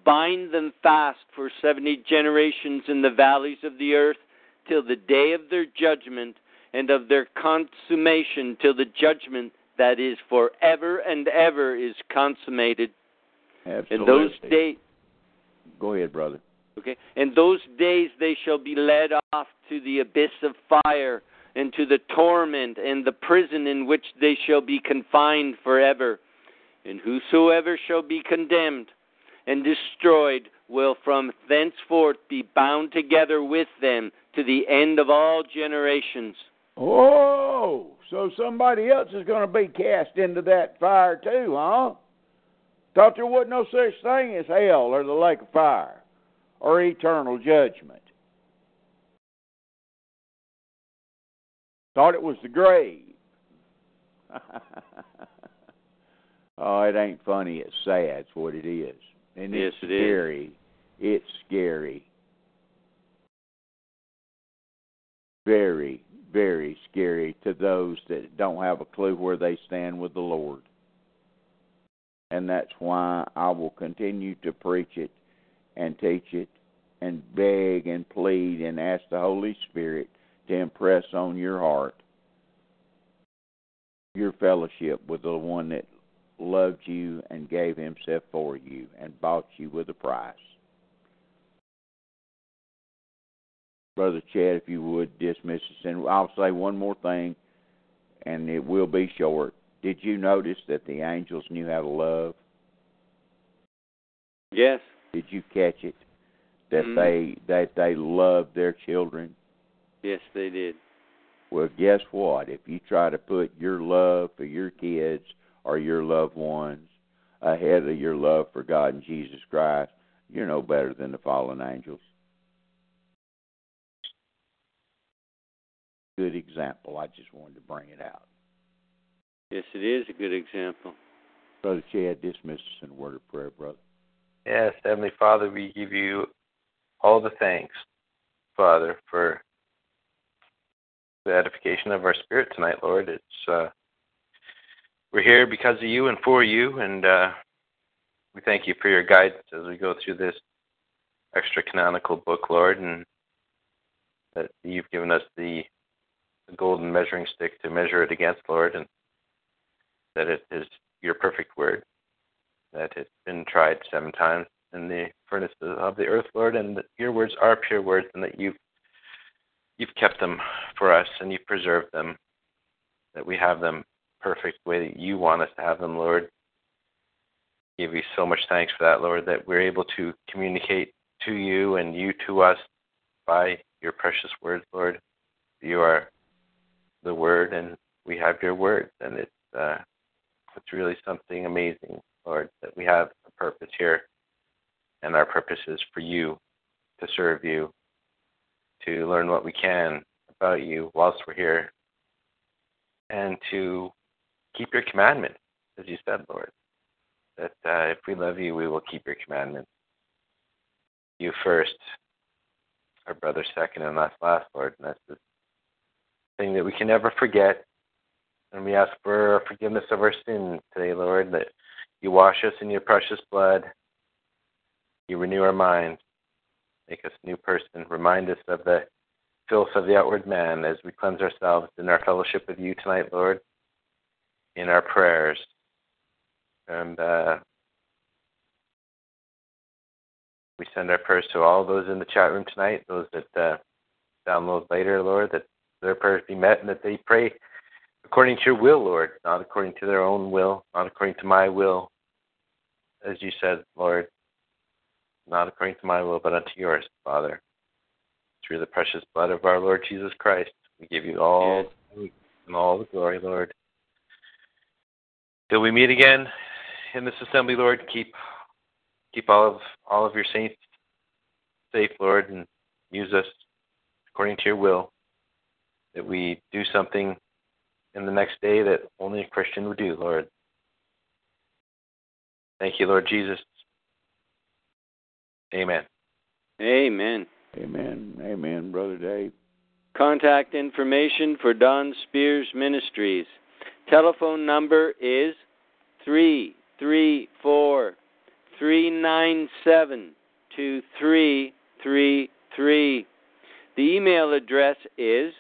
bind them fast for seventy generations in the valleys of the earth, till the day of their judgment, and of their consummation, till the judgment that is forever and ever is consummated. Absolutely. In those days, Go ahead, brother. Okay. In those days they shall be led off to the abyss of fire, and to the torment and the prison in which they shall be confined forever. And whosoever shall be condemned and destroyed will from thenceforth be bound together with them to the end of all generations. Oh, so somebody else is going to be cast into that fire too, huh? Thought there wasn't no such thing as hell or the lake of fire or eternal judgment. Thought it was the grave. *laughs* oh, it ain't funny. It's sad. It's what it is. And Yes, it's it is. scary. It's scary. Very, very scary to those that don't have a clue where they stand with the Lord. And that's why I will continue to preach it and teach it and beg and plead and ask the Holy Spirit to impress on your heart your fellowship with the one that loved you and gave himself for you and bought you with a price. Brother Chad, if you would dismiss us, and I'll say one more thing, and it will be short. Did you notice that the angels knew how to love? Yes. Did you catch it? That Mhm. they that they loved their children. Yes, they did. Well, guess what? If you try to put your love for your kids or your loved ones ahead of your love for God and Jesus Christ, you're no better than the fallen angels. Good example. I just wanted to bring it out. Yes, it is a good example. Brother Chad, dismiss us in a word of prayer, brother. Yes, Heavenly Father, we give you all the thanks, Father, for the edification of our spirit tonight, Lord. It's uh, we're here because of you and for you, and uh, we thank you for your guidance as we go through this extra canonical book, Lord, and that you've given us the, the golden measuring stick to measure it against, Lord, and that it is your perfect word, that it's been tried seven times in the furnaces of the earth, Lord, and that your words are pure words, and that you've you've kept them for us and you've preserved them, that we have them perfect way that you want us to have them, Lord. Give you so much thanks for that, Lord, that we're able to communicate to you and you to us by your precious words, Lord. You are the word and we have your words and it's uh it's really something amazing, Lord, that we have a purpose here and our purpose is for you to serve you to learn what we can about you whilst we're here, and to keep your commandments, as you said, Lord. That uh, if we love you, we will keep your commandments. You first, our brother second, and us last, Lord. And that's the thing that we can never forget. And we ask for forgiveness of our sins today, Lord, that you wash us in your precious blood. You renew our minds make us a new person. Remind us of the filth of the outward man as we cleanse ourselves in our fellowship with you tonight, Lord, in our prayers. And uh, we send our prayers to all those in the chat room tonight, those that uh, download later, Lord, that their prayers be met and that they pray according to your will, Lord, not according to their own will, not according to my will, as you said, Lord, not according to my will, but unto yours, Father. Through the precious blood of our Lord Jesus Christ, we give you all Yes. and all the glory, Lord. Till we meet again in this assembly, Lord, keep keep all of all of your saints safe, Lord, and use us according to your will. That we do something in the next day that only a Christian would do, Lord. Thank you, Lord Jesus. Amen. Amen. Amen. Amen, Brother Dave. Contact information for Don Spears Ministries. Telephone number is 334 397 2333. The email address is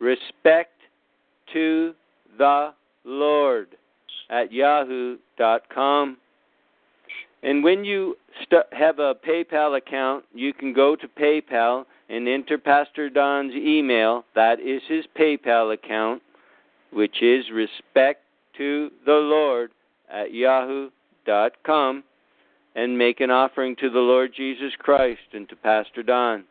respect to the Lord at yahoo.com. And when you st- have a PayPal account, you can go to PayPal and enter Pastor Don's email. That is his PayPal account, which is respect to the Lord at yahoo.com, and make an offering to the Lord Jesus Christ and to Pastor Don.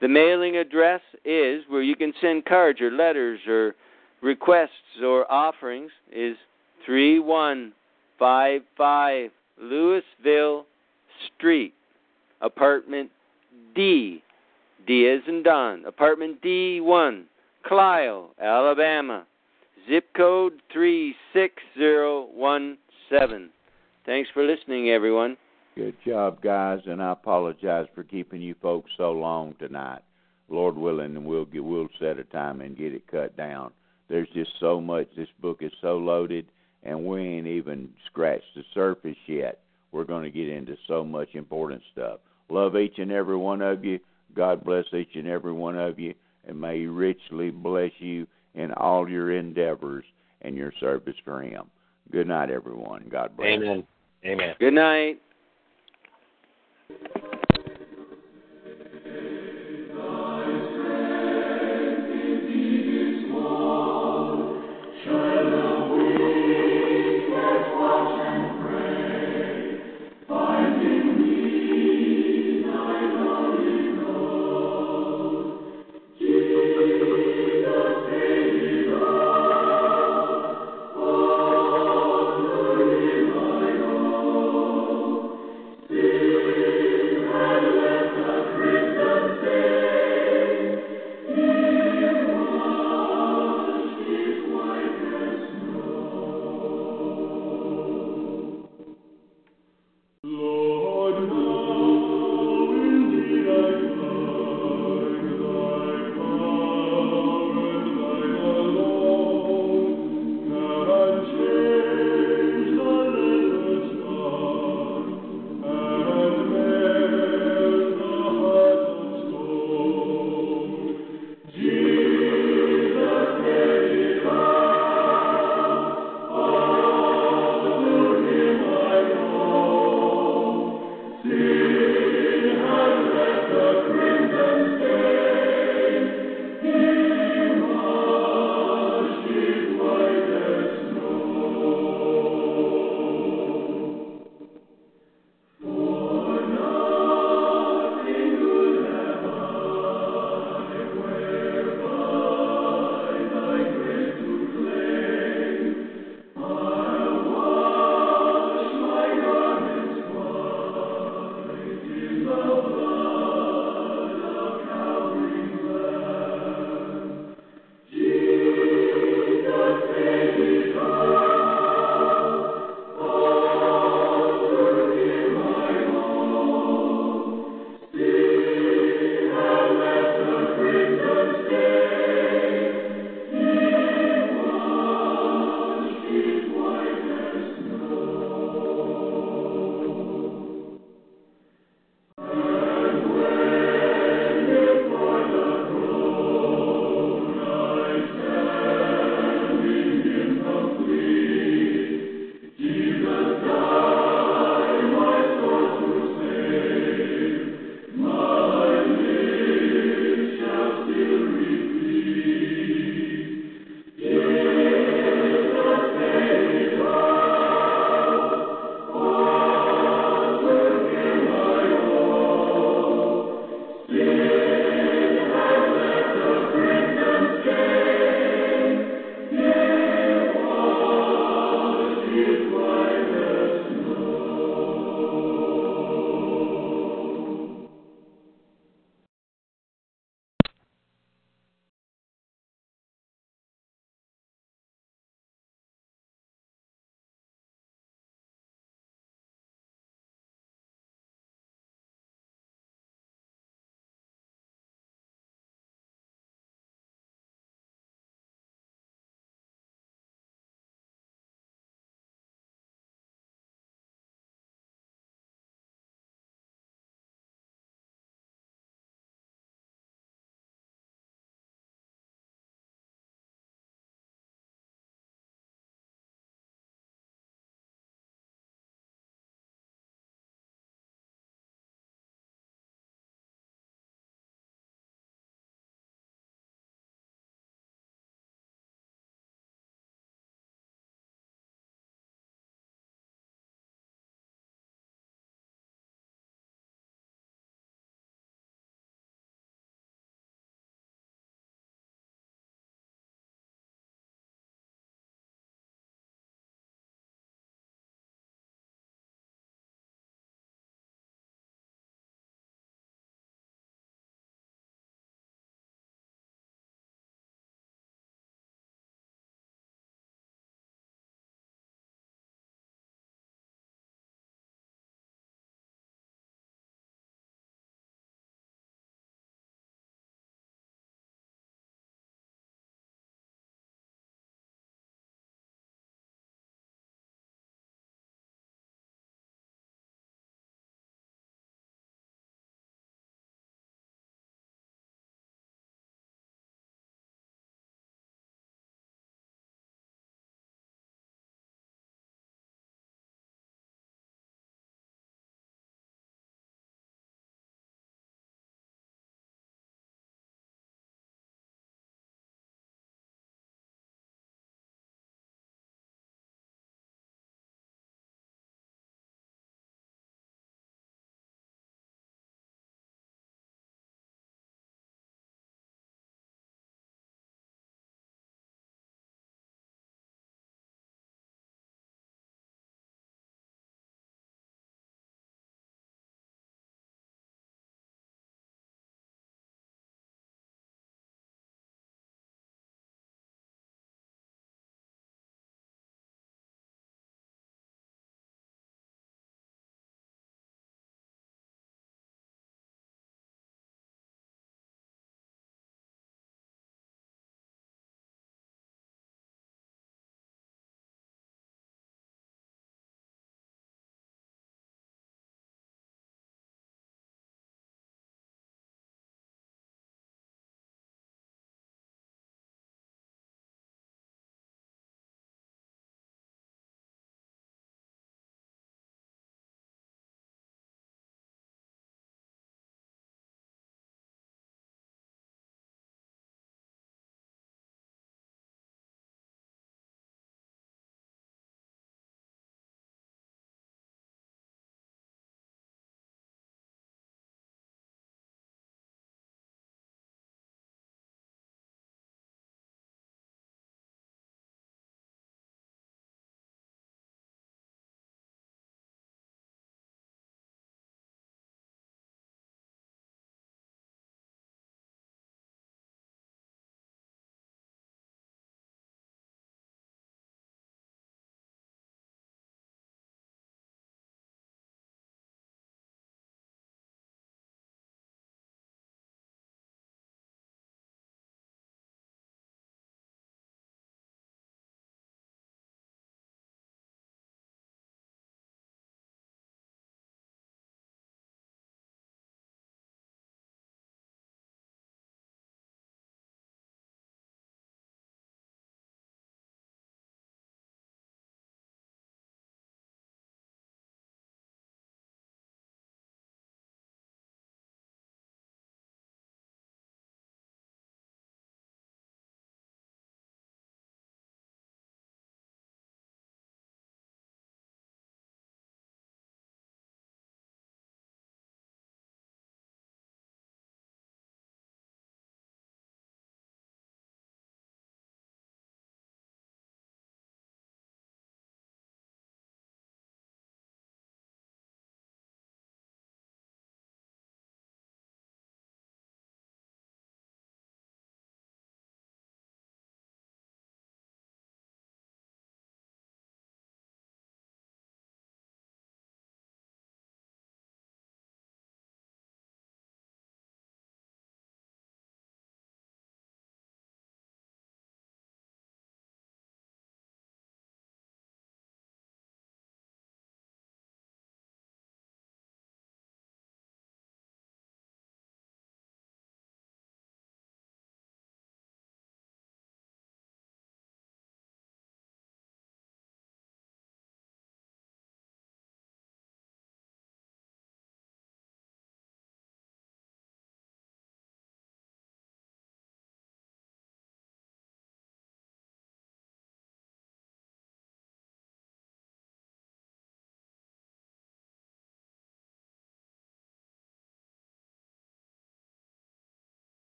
The mailing address is where you can send cards or letters or requests or offerings is 3155 Louisville Street, apartment D, D as in Don, apartment D1, Clio, Alabama, zip code 36017. Thanks for listening, everyone. Good job, guys, and I apologize for keeping you folks so long tonight. Lord willing, and we'll get we'll set a time and get it cut down. There's just so much. This book is so loaded, and we ain't even scratched the surface yet. We're going to get into so much important stuff. Love each and every one of you. God bless each and every one of you, and may He richly bless you in all your endeavors and your service for Him. Good night, everyone. God bless. Amen. Amen. Good night.